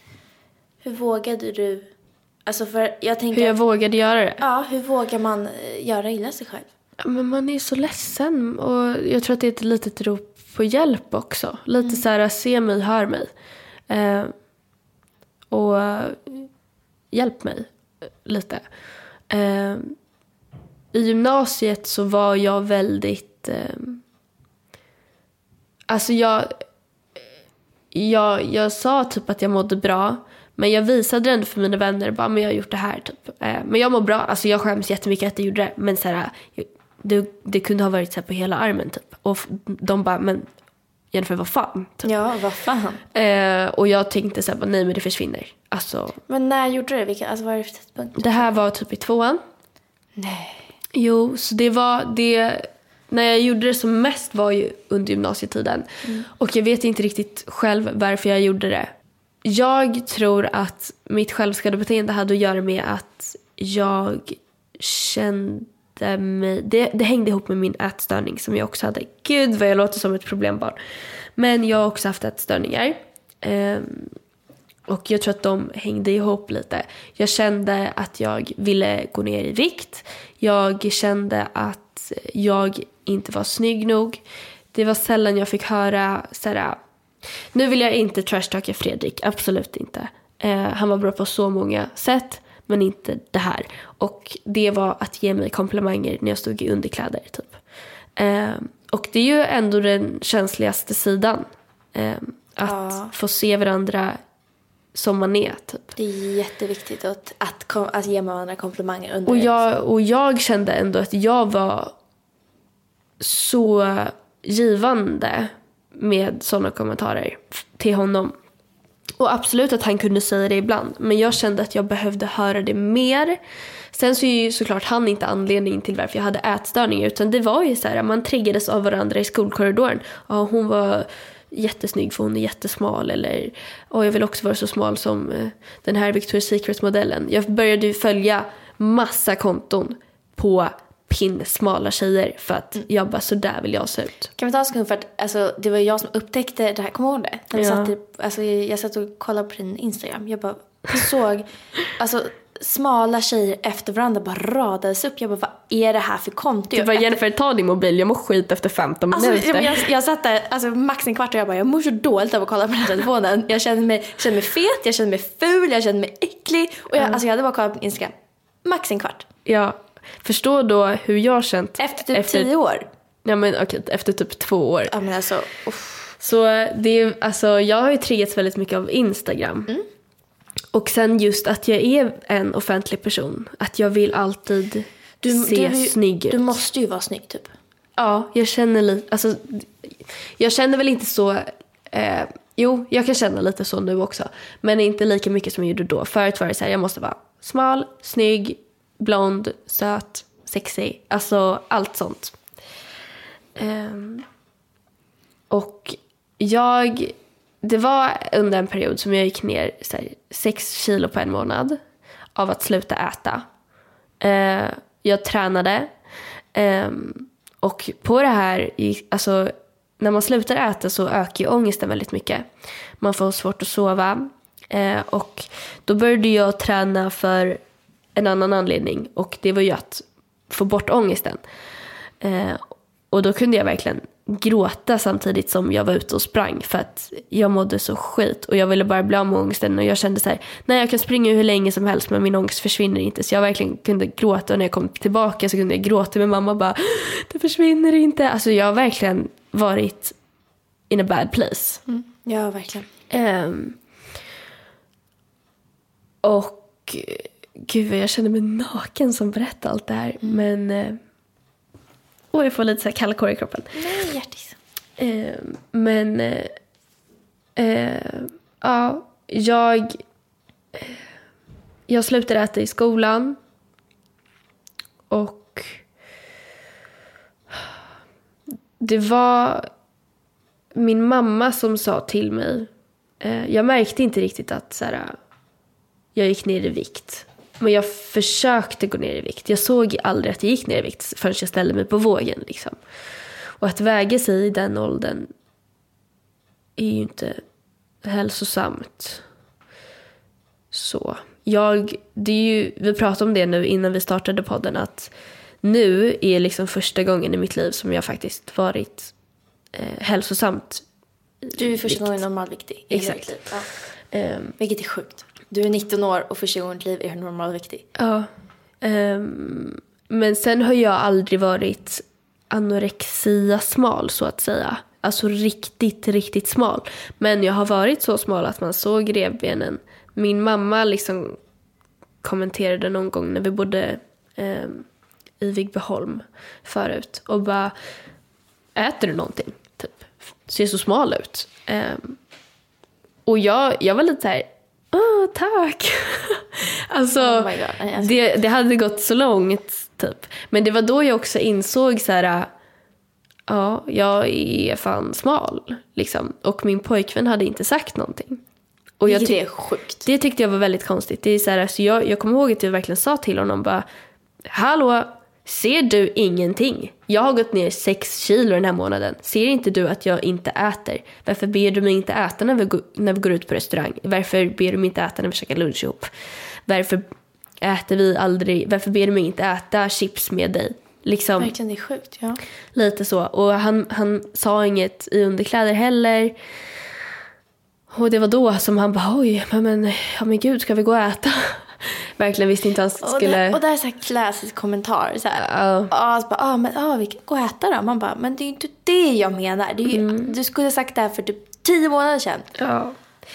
Hur vågade du? Alltså för jag tänker, hur jag vågade göra det. ja, hur vågar man eh, göra illa sig själv? Men man är så ledsen och jag tror att det är ett litet rop på hjälp också. Lite så här, se mig, hör mig. Eh, och hjälp mig lite. Eh, I gymnasiet så var jag väldigt... Eh, alltså jag, jag... Jag sa typ att jag mådde bra. Men jag visade det ändå för mina vänner. Bara, men jag har gjort det här typ. Eh, men jag mår bra. Alltså jag skäms jättemycket att jag gjorde det. Men så här, det, det kunde ha varit så här på hela armen typ. Och de bara, men Jennifer vad fan? Typ. Ja, vad fan. Eh, och jag tänkte så här, nej men det försvinner. Alltså, Men när gjorde du det? Vilka, alltså vad är det för tidpunkt? det här var typ i tvåan. Nej. Jo, så det var det. När jag gjorde det som mest var ju under gymnasietiden. Och jag vet inte riktigt själv varför jag gjorde det. Jag tror att mitt självskadebeteende hade att göra med att jag kände mig... Det, det hängde ihop med min ätstörning som jag också hade. Gud vad jag låter som ett problembarn. Men jag har också haft ätstörningar. Um, och jag tror att de hängde ihop lite. Jag kände att jag ville gå ner i vikt. Jag kände att jag inte var snygg nog. Det var sällan jag fick höra såhär... nu vill jag inte trashtalka Fredrik, absolut inte. Eh, han var bra på så många sätt, men inte det här. Och det var att ge mig komplimanger när jag stod i underkläder, typ. Eh, och det är ju ändå den känsligaste sidan. Eh, att Ja. få se varandra som man är, typ. Det är jätteviktigt att, att, att ge varandra komplimanger under Och jag, och jag kände ändå att jag var så givande med sådana kommentarer till honom. Och absolut att han kunde säga det ibland. Men jag kände att jag behövde höra det mer. Sen så är ju såklart han inte anledningen till varför jag hade ätstörningar. Utan det var ju så här, man triggades av varandra i skolkorridoren. Ja, hon var jättesnygg för hon är jättesmal. Eller oh, jag vill också vara så smal som eh, den här Victoria's Secret-modellen. Jag började ju följa massa konton på pinsmala tjejer för att jag bara så där vill jag se ut. Kan vi ta en sekund för att alltså, det var jag som upptäckte det här, kommer du ihåg det? När vi Ja. satt i, alltså, jag satt och kollade på din Instagram. Jag bara såg alltså, smala tjejer efter varandra bara radades upp. Jag bara vad är det här för konto? Du bara Jennifer ta din mobil, jag mår skit efter 15 Alltså, minuter. jag, jag, jag satt där alltså, max en kvart och jag bara, jag mår så dåligt av att kolla på den här telefonen. Jag kände mig, kände mig fet, jag kände mig ful, jag kände mig äcklig. Och jag, alltså, jag hade bara kollat på Instagram. Max en kvart. Ja, förstå då hur jag känt Efter typ tio år. Ja men okej, efter typ två år. Ja men alltså, uff. Så det är, alltså, jag har ju triggats väldigt mycket av Instagram. Mm. Och sen just att jag är en offentlig person. Att jag vill alltid du, se du, snygg ut. Du måste ju vara snygg typ. Ja, jag känner lite, alltså, jag känner väl inte så, eh, jo jag kan känna lite så nu också. Men inte lika mycket som jag gjorde då. Förut var det så här, jag måste vara smal, snygg, blond, söt, sexig. Alltså allt sånt. Um, och jag, det var under en period som jag gick ner så här, sex kilo på en månad av att sluta äta. Uh, jag tränade. Um, och på det här, alltså när man slutar äta så ökar ju ångesten väldigt mycket. Man får svårt att sova. Eh, och då började jag träna för en annan anledning. Och det var ju att få bort ångesten. Eh, och då kunde jag verkligen gråta samtidigt som jag var ute och sprang för att jag mådde så skit och jag ville bara bli av med ångesten och jag kände så här, nej jag kan springa hur länge som helst men min ångest försvinner inte så jag verkligen kunde gråta och när jag kom tillbaka så kunde jag gråta med mamma och bara, det försvinner inte. Alltså jag har verkligen varit in a bad place. Ja verkligen. Ehm, och gud jag känner mig naken som berättar allt det här. Men, eh, och jag får lite så här kalla kår i kroppen. Nej hjärtis. Ehm, men, eh, eh, ja, jag, jag slutade äta i skolan. Och det var min mamma som sa till mig. Eh, jag märkte inte riktigt att så här, jag gick ner i vikt. Men jag försökte gå ner i vikt. Jag såg aldrig att jag gick ner i vikt förrän jag ställde mig på vågen. Liksom. Och att väga sig i den åldern är ju inte hälsosamt. Så. Jag, det är ju, vi pratade om det nu innan vi startade podden att nu är liksom första gången i mitt liv som jag faktiskt varit eh, hälsosamt. Du är första gången normalviktig. i Exakt. ditt liv. Ja. Ehm, Vilket är sjukt. Du är 19 år och första gången i ditt liv är du normalviktig. Ja. Um, men sen har jag aldrig varit anorexia smal så att säga. Alltså riktigt, riktigt smal. Men jag har varit så smal att man såg revbenen. Min mamma liksom kommenterade någon gång när vi bodde um, i Vigbyholm förut och bara äter du någonting? Typ. Ser så smal ut. Um, och jag, jag var lite så här, åh tack. alltså, Oh det, det hade gått så långt typ. Men det var då jag också insåg så här, ja, jag är fan smal. Liksom. Och min pojkvän hade inte sagt någonting. Och jag tyck- är sjukt. det tyckte jag var väldigt konstigt. Det är så här, alltså jag, jag kommer ihåg att jag verkligen sa till honom bara Hallå, ser du ingenting? Jag har gått ner sex kilo den här månaden. Ser inte du att jag inte äter? Varför ber du mig inte äta när vi, går, när vi går ut på restaurang? Varför ber du mig inte äta när vi käkar lunch ihop? Varför äter vi aldrig, varför ber du mig inte äta chips med dig? Liksom Verkligen, det är sjukt. Ja. lite så. Och han, han sa inget i underkläder heller. Och det var då som han bara oj, men, men, ja, men gud ska vi gå och äta? Verkligen visste inte han Och, skulle... och det är så här klassisk kommentar. Så här, Ja. ja, alltså bara, ah, men, ah, vi kan gå och äta då. Man bara, men det är ju inte det jag menar. Det är ju, Mm. Du skulle ha sagt det här för typ tio månader sedan. Ja.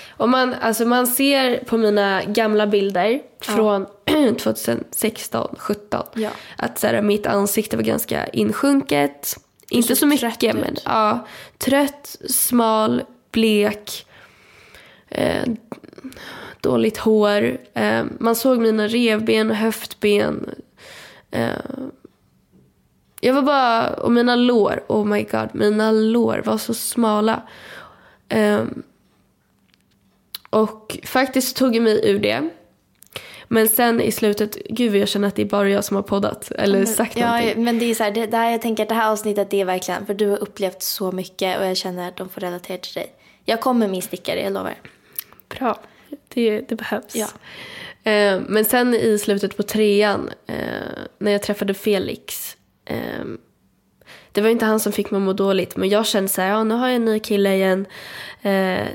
Och man, alltså man ser på mina gamla bilder från 2016, 17 Ja. att så här, mitt ansikte var ganska insjunket. Inte såg så mycket men ut. ja, trött, smal, blek. eh, dåligt hår. Eh, man såg mina revben och höftben. Eh, jag var bara, och mina lår, oh my god, mina lår var så smala. Eh, och faktiskt tog jag mig ur det. Men sen i slutet, gud jag känner att det är bara jag som har poddat eller sagt ja, någonting. men det är så här, det, det här, jag tänker att det här avsnittet det är verkligen, för du har upplevt så mycket och jag känner att de får relatera till dig. Jag kommer min stickare, jag lovar. Bra, det, det behövs. Ja. Eh, men sen i slutet på trean, eh, när jag träffade Felix. Eh, det var inte han som fick mig att må dåligt, men jag kände så här, ja nu har jag en ny kille igen. Eh,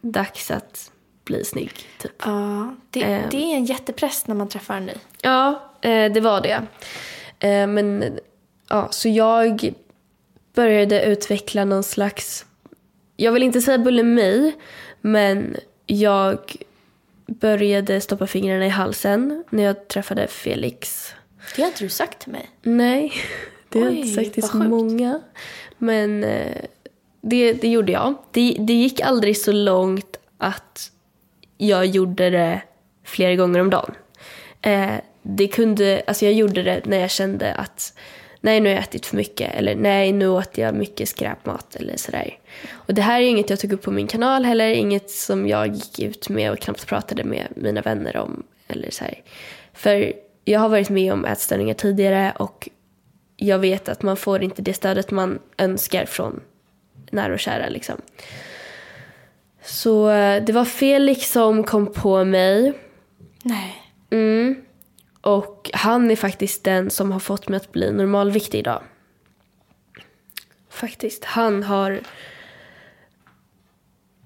dags att bli snygg, typ. Ja, det, Ehm. det är en jättepress när man träffar en ny. Ja, eh, det var det. Eh, men ja, så jag började utveckla någon slags, jag vill inte säga bulimi, men jag började stoppa fingrarna i halsen när jag träffade Felix. Det har inte du sagt till mig. Nej, det har jag inte sagt till så sjukt. många. Men eh, det, det gjorde jag. Det, det gick aldrig så långt att jag gjorde det flera gånger om dagen. Eh, det kunde, alltså jag gjorde det när jag kände att nej nu har jag ätit för mycket eller nej nu åt jag mycket skräpmat eller sådär. Och det här är inget jag tog upp på min kanal heller, inget som jag gick ut med och knappt pratade med mina vänner om. Eller så här. För jag har varit med om ätstörningar tidigare och jag vet att man får inte det stödet man önskar från nära och kära. Liksom. Så eh, det var Felix som kom på mig. Nej. Mm. Och han är faktiskt den som har fått mig att bli normalviktig idag. Faktiskt. Han har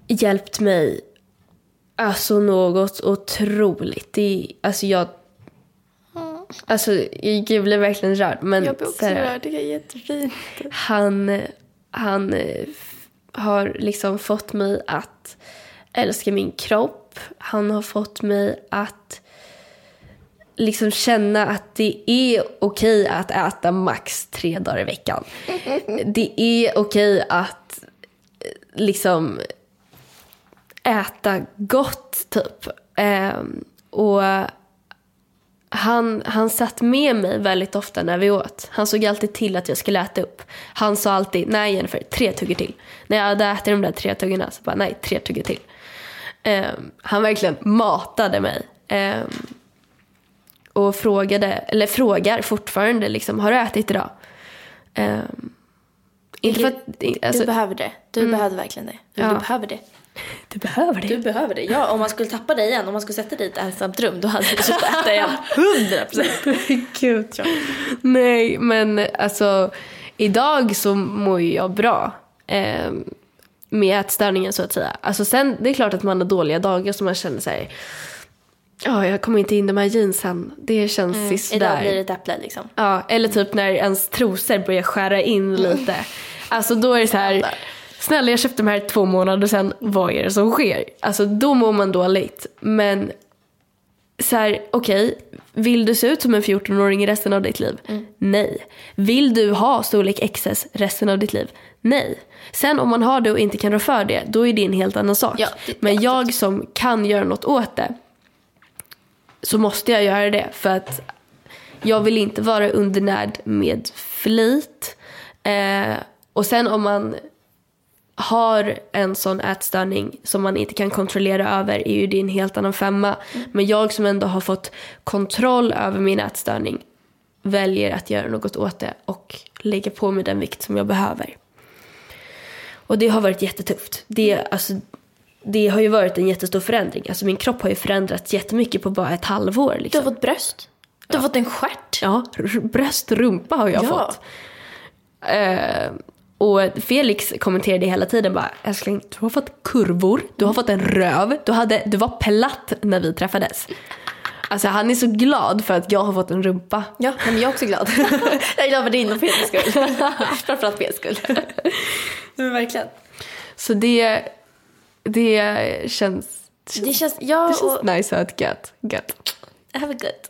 hjälpt mig alltså något otroligt. Det, är- alltså jag... Alltså jag blir verkligen rörd. Men Jag blir också så här- rörd, det är jättefint. han, han eh, har liksom fått mig att älska min kropp. Han har fått mig att liksom känna att det är okej att äta max tre dagar i veckan. Det är okej att eh, liksom äta gott typ. Ehm, och han, han satt med mig väldigt ofta när vi åt. Han såg alltid till att jag skulle äta upp. Han sa alltid, nej Jennifer, tre tuggor till. När jag hade ätit de där tre tuggorna så bara, nej, tre tuggor till. Ehm, han verkligen matade mig. Ehm, och frågade, eller frågar fortfarande, liksom, har du ätit idag? Ehm, inte för att, alltså, du behöver det. Du behöver verkligen det. Du, Ja. du behöver det. du behöver det. Du behöver det. Ja, om man skulle tappa dig igen, om man skulle sätta dig i ett ensamt rum, då hade du fått äta igen. 100 procent. Gud. Nej, men alltså idag så mår ju jag bra. Eh, med ätstörningen så att säga. Alltså sen, det är klart att man har dåliga dagar som man känner sig Ja, jag kommer inte in de här jeansen. Det känns Idag blir det ett äpple liksom. Ja, eller typ när ens trosor börjar skära in lite. Alltså då är det så här. Snälla jag köpte de här två månader sedan, vad är det som sker? Alltså då mår man dåligt. Men så här, okej, vill du se ut som en 14-åring i resten av ditt liv? Nej. Vill du ha storlek XS resten av ditt liv? Nej. Sen om man har det och inte kan rå för det, då är det en helt annan sak. Ja, det- Men jag som kan göra något åt det, så måste jag göra det. För att jag vill inte vara undernärd med flit. Eh, och sen om man har en sån ätstörning som man inte kan kontrollera över är ju det en helt annan femma. Men jag som ändå har fått kontroll över min ätstörning väljer att göra något åt det och lägga på mig den vikt som jag behöver. Och det har varit jättetufft. Det, alltså, det har ju varit en jättestor förändring. Alltså min kropp har ju förändrats jättemycket på bara ett halvår. Du Liksom. har fått bröst. Du har fått en stjärt. Ja, bröst, rumpa har jag Ja. fått. Eh, och Felix kommenterade hela tiden bara, älskling, du har fått kurvor, du har fått en röv, du, hade, du var platt när vi träffades. Alltså han är så glad för att jag har fått en rumpa. Ja, men jag är också glad. jag är glad för din och Peters skull. Framförallt Peters skull. men verkligen. Så det, det känns, Det känns, ja, det känns och, nice att ha gött. gött. have a good.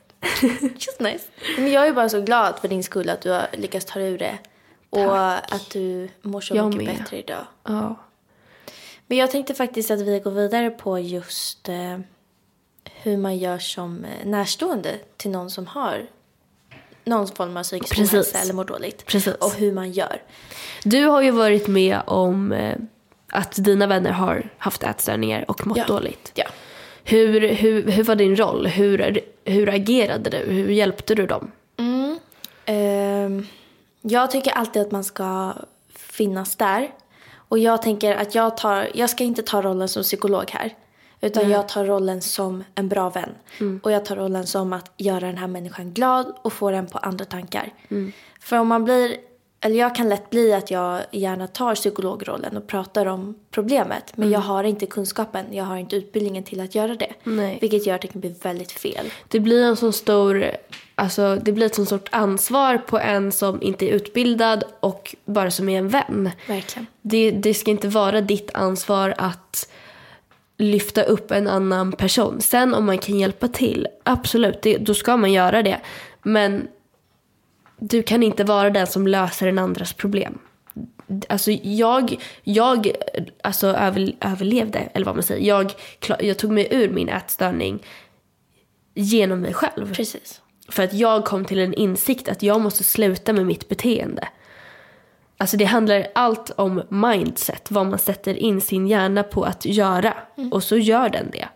Just nice. Men jag är bara så glad för din skull att du har lyckats ta ur det. Och att du mår så Jag mycket med. bättre idag. Ja. Men jag tänkte faktiskt att vi går vidare på just eh, hur man gör som eh, närstående till någon som har någon form av psykisk ohälsa eller mår dåligt. Precis. Och hur man gör. Du har ju varit med om eh, att dina vänner har haft ätstörningar och mått Ja. dåligt. Ja. Hur, hur, hur var din roll? Hur, hur agerade du? Hur hjälpte du dem? Ehm, jag tycker alltid att man ska finnas där. Och jag tänker att jag tar, jag ska inte ta rollen som psykolog här. Utan jag tar rollen som en bra vän. Och jag tar rollen som att göra den här människan glad och få den på andra tankar. För om man blir, eller jag kan lätt bli att jag gärna tar psykologrollen och pratar om problemet. Men jag har inte kunskapen, jag har inte utbildningen till att göra det. Nej. Vilket gör att det kan bli väldigt fel. Det blir en sån stor, alltså det blir ett sånt stort ansvar på en som inte är utbildad och bara som är en vän. Verkligen. Det, det ska inte vara ditt ansvar att lyfta upp en annan person. Sen om man kan hjälpa till, absolut, det, då ska man göra det. Men du kan inte vara den som löser en andras problem. Alltså jag, jag alltså över, överlevde, eller vad man säger. Jag, jag tog mig ur min ätstörning genom mig själv. Precis. För att jag kom till en insikt att jag måste sluta med mitt beteende. Alltså det handlar allt om mindset, vad man sätter in sin hjärna på att göra. Och så gör den det.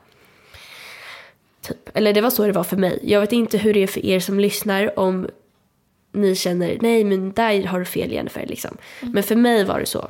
Typ. Eller det var så det var för mig. Jag vet inte hur det är för er som lyssnar om ni känner nej men där har du fel Jennifer liksom. Men för mig var det så.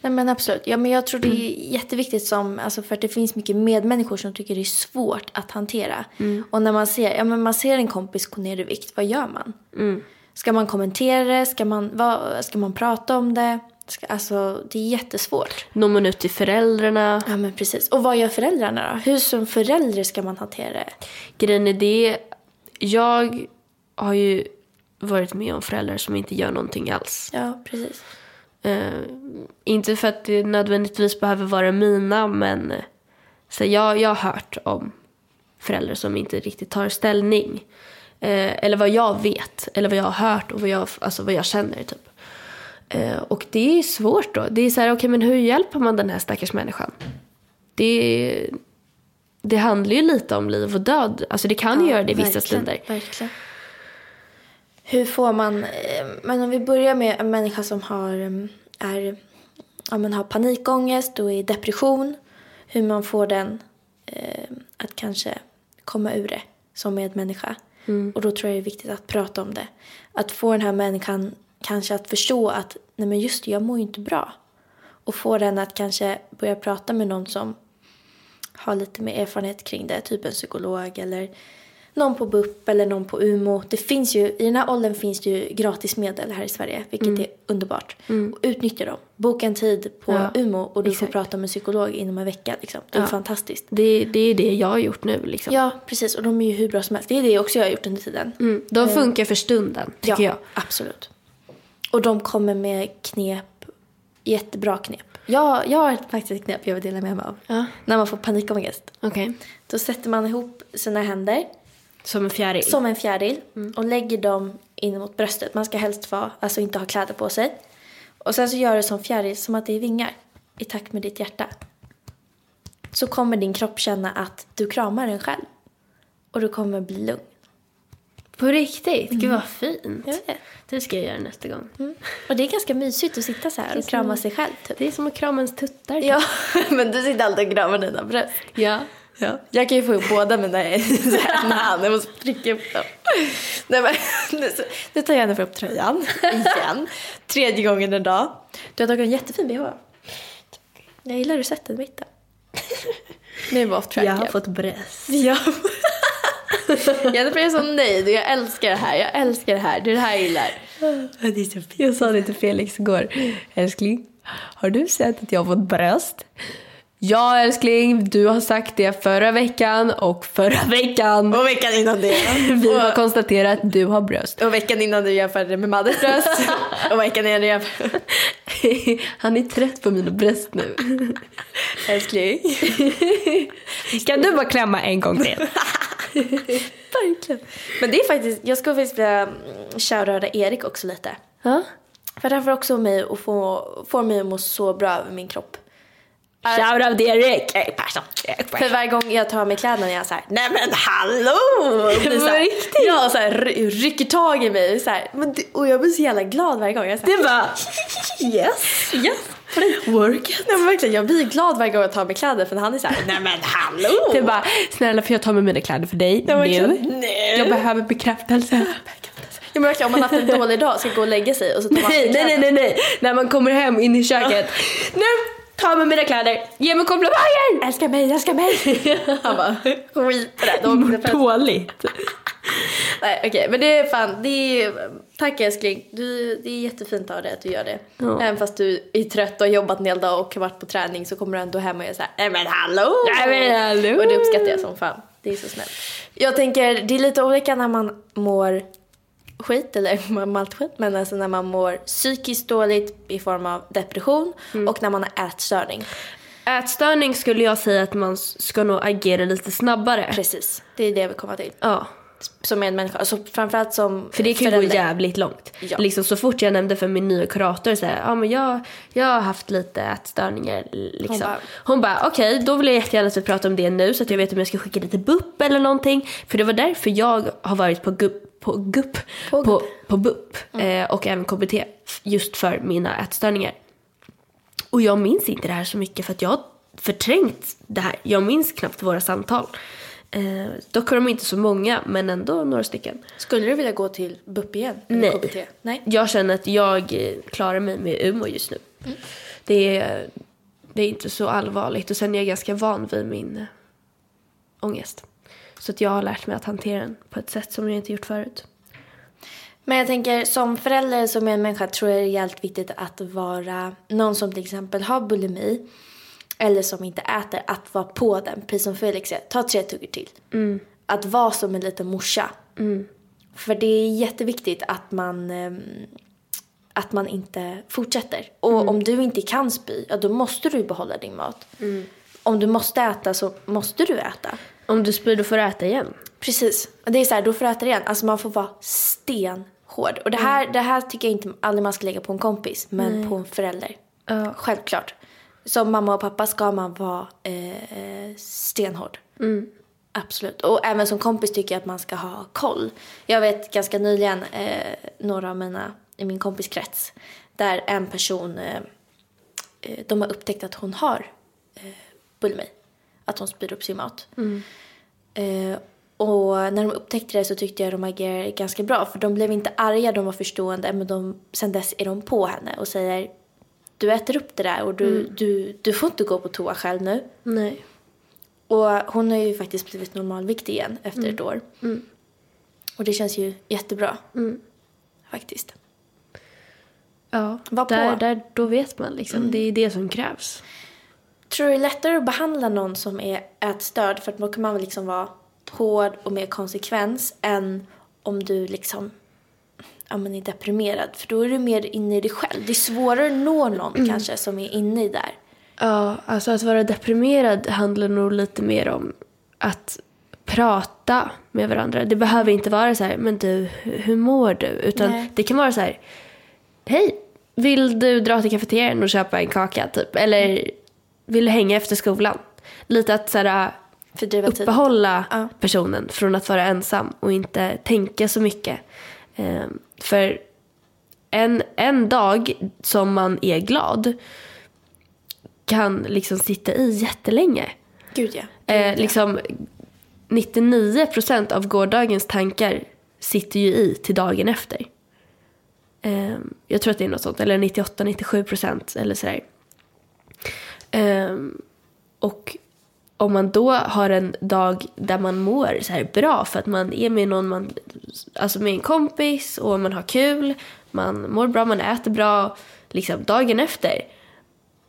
Nej men absolut. Ja, men jag tror det Mm. är jätteviktigt som, alltså för att det finns mycket medmänniskor som tycker det är svårt att hantera. Mm. Och när man ser, ja, men man ser en kompis gå ner i vikt, vad gör man? Mm. Ska man kommentera det? Ska man, vad, ska man prata om det? Ska, alltså det är jättesvårt. Når man ut till föräldrarna. Ja men precis. Och vad gör föräldrarna då? Hur som förälder ska man hantera det? Grejen är det, jag har ju varit med om föräldrar som inte gör någonting alls. Ja precis. Eh, inte för att det nödvändigtvis behöver vara mina, men eh, så jag, jag har hört om föräldrar som inte riktigt tar ställning. Eh, eller vad jag vet, eller vad jag har hört och vad jag, alltså vad jag känner. Typ. Eh, och det är svårt då. Det är så här, okej men hur hjälper man den här stackars människan? Det, det handlar ju lite om liv och död. Alltså det kan ju göra det i vissa stunder. Verkligen. Hur får man, eh, men om vi börjar med en människa som har, mm, är, ja, men har panikångest och är i depression. Hur man får den eh, att kanske komma ur det som medmänniska. Och då tror jag det är viktigt att prata om det. Att få den här människan kanske att förstå att nej men just det, jag mår ju inte bra. Och få den att kanske börja prata med någon som har lite mer erfarenhet kring det, typ en psykolog eller någon på BUP eller någon på UMO. Det finns ju, I den här åldern finns det ju gratismedel här i Sverige, vilket Mm. är underbart. Och utnyttja dem. Boka en tid på Ja, UMO och du får exakt. prata med en psykolog inom en vecka. Liksom. Det är Ja. fantastiskt. Det, det är det jag har gjort nu. Liksom. Ja, precis. Och de är ju hur bra som helst. Det är det också jag har gjort under tiden. Mm, de funkar för stunden, tycker ja, jag. absolut. Och de kommer med knep, jättebra knep. Jag, jag har faktiskt ett knep jag vill dela med mig av. Ja. När man får panikångest. Okej. Då sätter man ihop sina händer Som en fjäril. som en fjäril och lägger dem in mot bröstet. Man ska helst vara, alltså inte ha kläder på sig. Och sen så gör du som fjäril, som att det är vingar i takt med ditt hjärta. Så kommer din kropp känna att du kramar den själv. Och du kommer bli lugn. På riktigt? Gud vad fint. Jag vet. Det ska jag göra nästa gång. Och det är ganska mysigt att sitta så här och krama sig själv. Typ. Det är som att krama ens tuttar. typ. Ja, men du sitter alltid och kramar dina bröst. ja. Ja. Jag kan ju få ihop båda mina med. Jag måste pricka upp dem. Nej, men, nu, tar jag gärna upp tröjan igen. Tredje gången idag. Du har tagit en jättefin bh. Jag gillar hur du sätter mitten. Nu är vi off track Jag har fått bröst. Ja. Jennifer är så nöjd och jag älskar det här. Jag älskar det här. Det är det här jag gillar. Det är så. Jag sa det till Felix igår. Älskling, har du sett att jag har fått bröst? Ja älskling, du har sagt det förra veckan och förra veckan. Och veckan innan det. Vi har konstaterat att du har bröst. Och veckan innan du jämförde det med Maddes bröst. Och veckan innan du jämförde... Han är trött på mina bröst nu. Älskling. Kan du bara klämma en gång till? Verkligen. Men det är faktiskt, jag skulle faktiskt vilja mm, shoutouta Erik också lite. Ja. För det här får också mig att få, får mig att må så bra över min kropp. Shoutout Erik! Erik Persson. Erik För varje gång jag tar av mig kläderna är jag såhär, nej men hallå! På riktigt? Jag så här, ry- rycker tag i mig så här, och jag blir så jävla glad varje gång. Jag Det bara yes, yes, work. nej, men verkligen, jag blir glad varje gång jag tar mig kläder för han är såhär, nej men hallå! Det bara snälla får jag ta med mina kläder för dig Ja, nu? Nej. Jag behöver bekräftelse. Ja, men verkligen, om man haft en dålig dag ska gå och lägga sig och så tar man Nej, nej, nej, nej, nej. När man kommer hem in i köket. Nu, ta med mina kläder. Ge mig komplimanger. Älskar mig, älskar mig! Han bara, skit i det. De- det- Dåligt. Nej okej, men det är fan, det är, tack älskling. Du, det är jättefint av dig att du gör det. Ja. Även fast du är trött och har jobbat en hel dag och har varit på träning så kommer du ändå hem och är såhär, nej men hallå! Nej, men hallå! Och det uppskattar jag som fan. Det är så snällt. Jag tänker, det är lite olika när man mår skit, eller allt skit, men alltså när man mår psykiskt dåligt i form av depression Mm. och när man har ätstörning. Ätstörning skulle jag säga att man ska nog agera lite snabbare. Precis, det är det jag vill komma till. Ja. Som en människa, alltså framförallt som För det kan ju gå jävligt långt. Ja. Liksom så fort jag nämnde för min nya kurator så här, ja men jag, jag har haft lite ätstörningar. Liksom. Hon bara- bara, okej då vill jag jättegärna att vi pratar om det nu så att jag vet om jag ska skicka lite BUP eller någonting. För det var därför jag har varit på på GUP, På på, på, BUP eh, och även KBT just för mina ätstörningar. Och jag minns inte det här så mycket för att jag har förträngt det här. Jag minns knappt våra samtal. Eh, dock har de inte så många men ändå några stycken. Skulle du vilja gå till BUP igen? Nej. KBT? Nej. Jag känner att jag eh, klarar mig med Umeå just nu. Det, är, det är inte så allvarligt och sen är jag ganska van vid min eh, ångest. Så att jag har lärt mig att hantera den på ett sätt som jag inte gjort förut. Men jag tänker som förälder, som människa tror jag det är jävligt viktigt att vara någon som till exempel har bulimi eller som inte äter, att vara på den. Precis som Felix säger, ta tre tuggor till. Att vara som en liten morsa. För det är jätteviktigt att man, ehm, att man inte fortsätter. Och om du inte kan spy, ja då måste du behålla din mat. Om du måste äta så måste du äta. Om du spyr då får du äta igen. Precis. Det är så här, då får du äta igen. Alltså man får vara stenhård. Och det här, det här tycker jag inte aldrig man ska lägga på en kompis, men på en förälder. Ja. Självklart. Som mamma och pappa ska man vara eh, stenhård. Absolut. Och även som kompis tycker jag att man ska ha koll. Jag vet ganska nyligen eh, några av mina i min kompiskrets där en person eh, eh, de har upptäckt att hon har eh, bulimi. Att hon spyr upp sin mat. Eh, och när de upptäckte det så tyckte jag de agerade ganska bra. För de blev inte arga, de var förstående. Men de, sen dess är de på henne och säger du äter upp det där och du, du, du får inte gå på toa själv nu. Nej. Och hon har ju faktiskt blivit normalviktig igen efter ett år. Och det känns ju jättebra. Faktiskt. Ja, Var på. där, där, då vet man liksom. Det är det som krävs. Tror du det är lättare att behandla någon som är ätstörd för att då kan man väl liksom vara hård och mer konsekvens än om du liksom ja, men är deprimerad. För då är du mer inne i dig själv. Det är svårare att nå någon kanske som är inne i där. Ja, alltså att vara deprimerad handlar nog lite mer om att prata med varandra. Det behöver inte vara så här, men du, hur hur mår du? Utan Nej. det kan vara så här, hej, vill du dra till kafeterian och köpa en kaka typ? Eller vill du hänga efter skolan? Lite att så här, tiden. uppehålla Ja. personen från att vara ensam och inte tänka så mycket. Ehm, för en, en dag som man är glad kan liksom sitta i jättelänge. Gud ja. Eh, liksom 99% av gårdagens tankar sitter ju i till dagen efter. Ehm, jag tror att det är något sånt, eller 98-97% eller sådär. Ehm, och om man då har en dag där man mår så här bra för att man är med någon man, alltså med en kompis och man har kul, man mår bra, man äter bra, liksom dagen efter.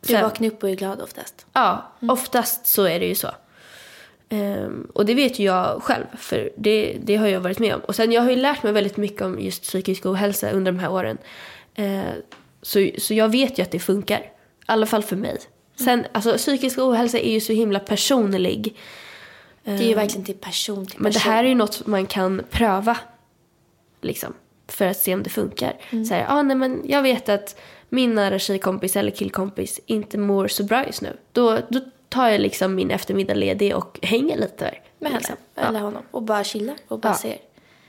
Du Sen- vaknar upp och är glad oftast. Ja, oftast så är det ju så. Ehm, och det vet ju jag själv, för det, det har jag varit med om. Och sen jag har ju lärt mig väldigt mycket om just psykisk ohälsa under de här åren. Ehm, så, så jag vet ju att det funkar. I alla fall för mig. Sen, alltså psykisk ohälsa är ju så himla personlig. Det är ju verkligen till person till person. Men det här är ju något man kan pröva. Liksom. För att se om det funkar. Så här, ah, nej, men jag vet att min nära tjejkompis eller killkompis inte mår så bra just nu. Då, då tar jag liksom min eftermiddag ledig och hänger lite där. Med henne liksom. eller honom. Och bara chillar och bara Ja. ser.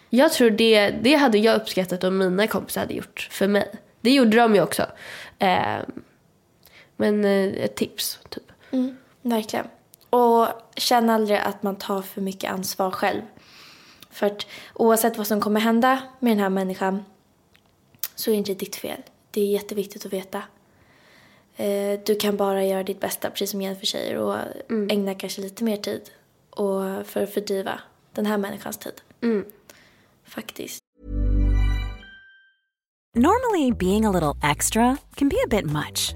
Jag tror det, det hade jag uppskattat om mina kompisar hade gjort för mig. Det gjorde de ju också. Eh, men eh, ett tips, typ. Mm, verkligen. Och känn aldrig att man tar för mycket ansvar själv. För att oavsett vad som kommer hända med den här människan så är det inte ditt fel. Det är jätteviktigt att veta. Eh, du kan bara göra ditt bästa, precis som Jennifer säger, och ägna kanske lite mer tid och för att fördriva den här människans tid. Faktiskt. Normally, being a little extra can be a bit much,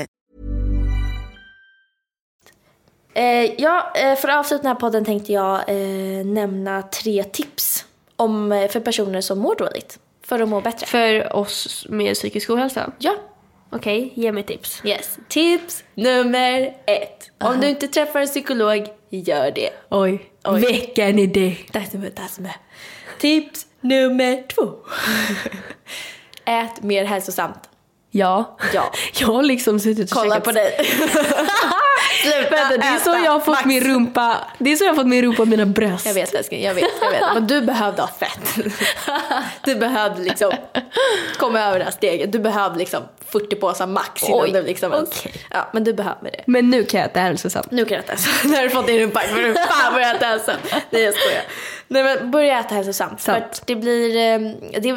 Eh, ja, eh, för att avsluta den här podden tänkte jag eh, nämna tre tips om, eh, för personer som mår dåligt. För att må bättre. För oss med psykisk ohälsa? Ja. Okej, ge mig tips. Yes. Tips nummer ett. Om du inte träffar en psykolog, gör det. Oj, Oj. veckan är det. Tips nummer två. Ät mer hälsosamt. Ja. Ja. Jag har liksom suttit och Kolla käkat- på dig. Sluta Vänta, det är så äta. jag har fått Max. min rumpa, det är så jag har fått min rumpa och mina bröst. Jag vet älskling, jag vet, jag vet. Men du behövde ha fett. Du behövde liksom komma över det här steget. Du behövde liksom 40 påsar max innan Oj, du liksom ens... okej. Ja, men du behöver det. Men nu kan jag äta hälsosamt. Nu kan jag äta hälsosamt. Nu har du fått din rumpa. Men du fan börja äta hälsosamt. Nej jag skojar. Nej men börja äta hälsosamt. För Sant. att det blir... eh, Det,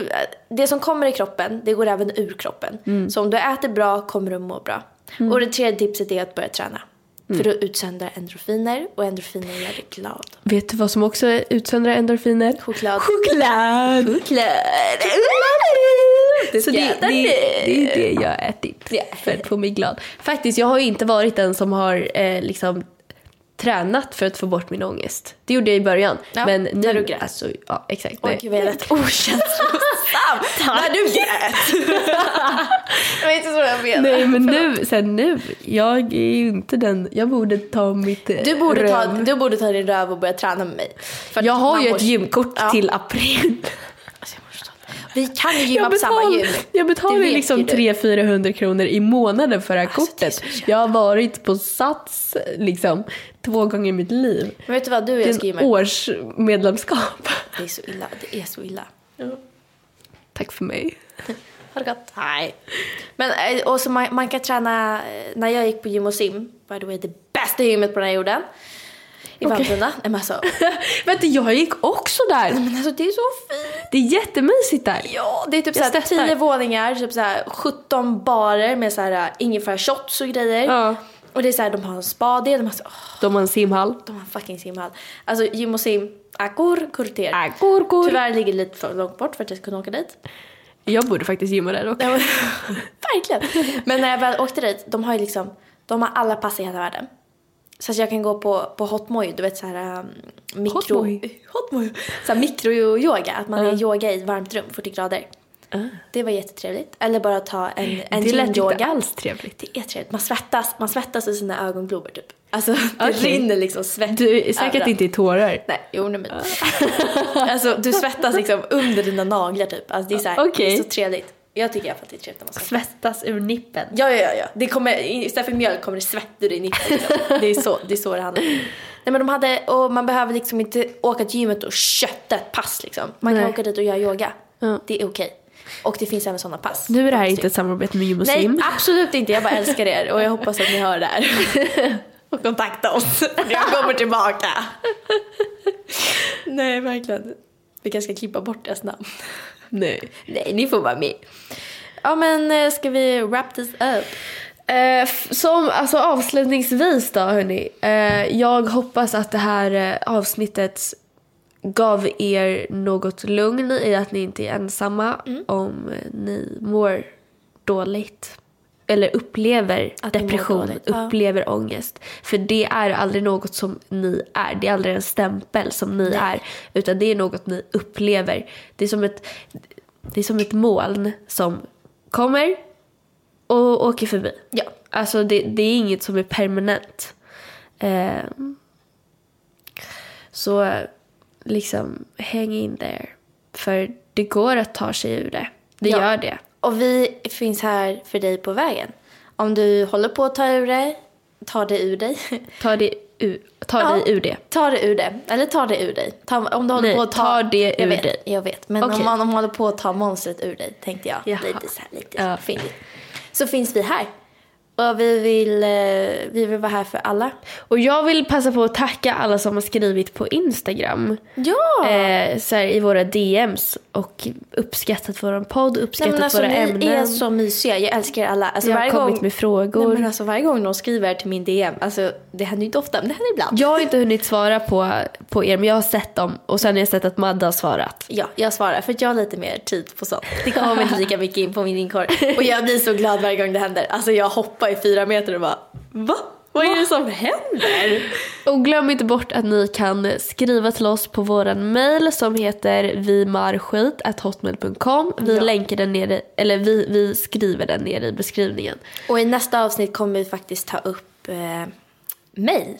det som kommer i kroppen, det går även ur kroppen. Mm. Så om du äter bra kommer du må bra. Och det tredje tipset är att börja träna. Mm. För då utsöndrar endorfiner och endorfiner gör dig glad. Vet du vad som också utsöndrar endorfiner? Choklad. Choklad! Choklad! Så det, det, det är det jag har ätit Ja. för att få mig glad. Faktiskt, jag har ju inte varit den som har eh, liksom tränat för att få bort min ångest. Det gjorde jag i början. Ja, men nu, när du grät. Alltså, ja, exakt. Oj gud vad jag lät okänslosam. När du grät. det var inte så jag menade. Nej men nu, sen nu, jag är ju inte den, jag borde ta mitt eh, Du borde, ta, röv. du borde ta din röv och börja träna med mig. För Jag har ju ett gymkort Ja. till april. Alltså. Vi kan ju gymma på samma gym. jag betalar Det liksom ju du. 300-400 kronor i månaden för det här Alltså, det kortet. jävla- Jag har varit på Sats liksom två gånger i mitt liv. Men vet du vad, du och Det jag ska gymma. Det är så illa, det är så illa. Tack för mig. Har det gott? Nej. Men eh, och så man, man kan träna, eh, när jag gick på gym och sim, by the way det bästa gymmet på den här jorden. I. Nej men alltså, Vänta, jag gick också där. men alltså det är så fint. Det är jättemysigt där. Ja, det är typ Jag såhär stöttar. 10 våningar, typ såhär 17 barer med såhär ingefärshots och grejer. Ja. Och det är såhär, de har en spadel, de har, så, åh, De har en simhall. de har en fucking simhall. Alltså gym och sim, akor, kurter. Agor, gor. Tyvärr ligger det lite för långt bort för att jag ska kunna åka dit. Jag borde faktiskt gymma där också. Verkligen. Men när jag väl åkte dit, de har ju liksom, de har alla pass i hela världen. Så att jag kan gå på, på hotmoy, du vet såhär um, mikro... Hotmoy? Hotmoy? Såhär mikro-yoga, att man är yoga i ett varmt rum, 40 grader. Det var jättetrevligt. Eller bara ta en, en det lät yin-yoga. inte alls trevligt. Det är trevligt. Man svettas, man svettas i sina ögonglober typ. Alltså det Okej. rinner liksom svett Du är säkert överallt. inte i tårar. Nej, jo nej men. alltså du svettas liksom under dina naglar typ. Alltså det är så här, Okej. det är så trevligt. Jag tycker i alla fall att det är trevligt när man svettas. Svettas ur nippen. Ja, ja, ja. Det kommer, istället för mjölk kommer det svett ur i nippen. Liksom. Det är så det, är så det handlar. Nej men de hade, och man behöver liksom inte åka till gymmet och kötta ett pass liksom. Man kan Nej. åka dit och göra yoga. Ja. Det är okej. Och det finns även sådana pass. Nu är det här inte ett samarbete med Nej, Gymmusim. absolut inte. Jag bara älskar er och jag hoppas att ni hör det här. och kontakta oss. Jag kommer tillbaka. Nej, verkligen. Vi kanske ska klippa bort deras namn. Nej. Nej, ni får vara med. Ja, men eh, ska vi wrap this up? Eh, som, alltså avslutningsvis då hörni. Eh, jag hoppas att det här eh, avsnittet gav er något lugn i att ni inte är ensamma om eh, ni mår dåligt. Eller upplever Att depression, dåligt, ja. upplever ångest. För det är aldrig något som ni är. Det är aldrig en stämpel som ni är. Utan det är något ni upplever. Det är som ett, det är som ett moln som kommer och åker förbi. Ja. Alltså det, det är inget som är permanent. Eh, så liksom häng in där. För det går att ta sig ur det. Det Ja. gör det. Och vi finns här för dig på vägen. Om du håller på att ta ur dig, ta det ur dig. Ta, det ur, ta Ja. dig ur det. Ta det ur det. Eller ta det ur dig. Ta, om du håller Nej, på att ta, ta det ur vet, dig. Jag vet. Men Okej. om man om håller på att ta monstret ur dig, tänkte jag. Jaha. Lite så här, lite Ja. fyndigt. Så finns vi här. Och vi vill, eh, vi vill vara här för alla. Och jag vill passa på att tacka alla som har skrivit på Instagram. Ja! Eh, så här, I våra DMs och uppskattat vår podd, Nej, uppskattat men alltså, våra ni ämnen. är så mysiga. Jag älskar er alla. Alltså, Jag har kommit gång, med frågor. Nej, men alltså, varje gång någon skriver till min DM, alltså, det händer ju inte ofta, men det händer ibland. Jag har inte hunnit svara på, på er, men jag har sett dem. Och sen har jag sett att Madde har svarat. Ja, jag svarar för att jag har lite mer tid på sånt. Det kommer inte lika mycket in på min inkorg. Och jag blir så glad varje gång det händer. Alltså jag hoppar i fyra meter och bara Va? Vad är det som händer? Och glöm inte bort att ni kan skriva till oss på våran mail som heter vimarskit.hotmail.com. Vi Ja. länkar den nere, eller vi, vi skriver den nere i beskrivningen. Och i nästa avsnitt kommer vi faktiskt ta upp eh, mail.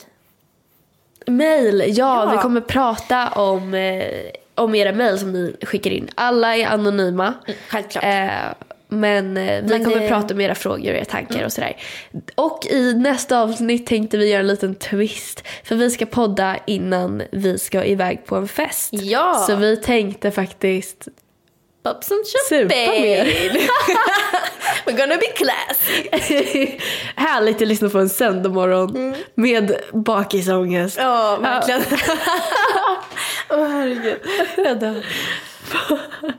Mail, ja, Ja. vi kommer prata om, eh, om era mail som ni skickar in. Alla är anonyma. Självklart. Eh, men eh, vi Men kommer det- prata om era frågor och era tankar och sådär. Och i nästa avsnitt tänkte vi göra en liten twist. För vi ska podda innan vi ska iväg på en fest. Ja. Så vi tänkte faktiskt Pop some Supa mer. champagne. We're gonna be classy. Härligt att lyssna på en söndag morgon med bakisångest. Mm. Ja, verkligen. Åh herregud. Jag.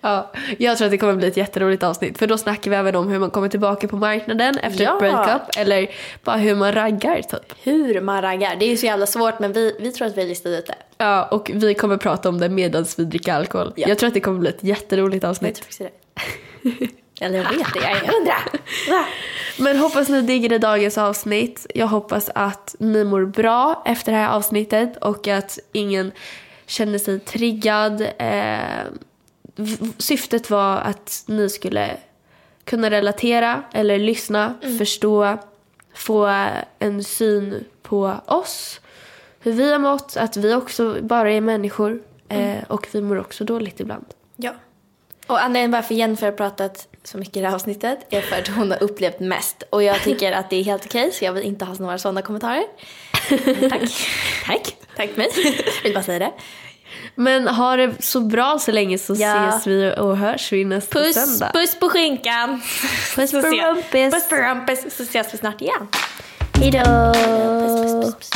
Ja, jag tror att det kommer bli ett jätteroligt avsnitt för då snackar vi även om hur man kommer tillbaka på marknaden efter Ja. ett breakup eller bara hur man raggar typ. Hur man raggar. Det är ju så jävla svårt men vi, vi tror att vi har listat ut det. Ja, och vi kommer prata om det medan vi dricker alkohol. Ja. Jag tror att det kommer bli ett jätteroligt Jag avsnitt. tror faktiskt det. Eller jag vet det, jag är hundra. Men hoppas ni diggade dagens avsnitt. Jag hoppas att ni mår bra efter det här avsnittet och att ingen känner sig triggad. Eh, syftet var att ni skulle kunna relatera eller lyssna, förstå, få en syn på oss, hur vi har mått, att vi också bara är människor eh, och vi mår också dåligt ibland. Ja. Och anledningen varför Jennifer har pratat så mycket i det här avsnittet är för att hon har upplevt mest. Och jag tycker att det är helt okej så jag vill inte ha några sådana kommentarer. Tack. Tack. Tack mig. Vill bara säga det. Men ha det så bra så länge så Ja. ses vi och hörs vi nästa Puss, söndag. puss på skinkan. Puss på rumpis. Puss på rumpis så ses vi snart igen. Hejdå! Puss, puss, puss, puss.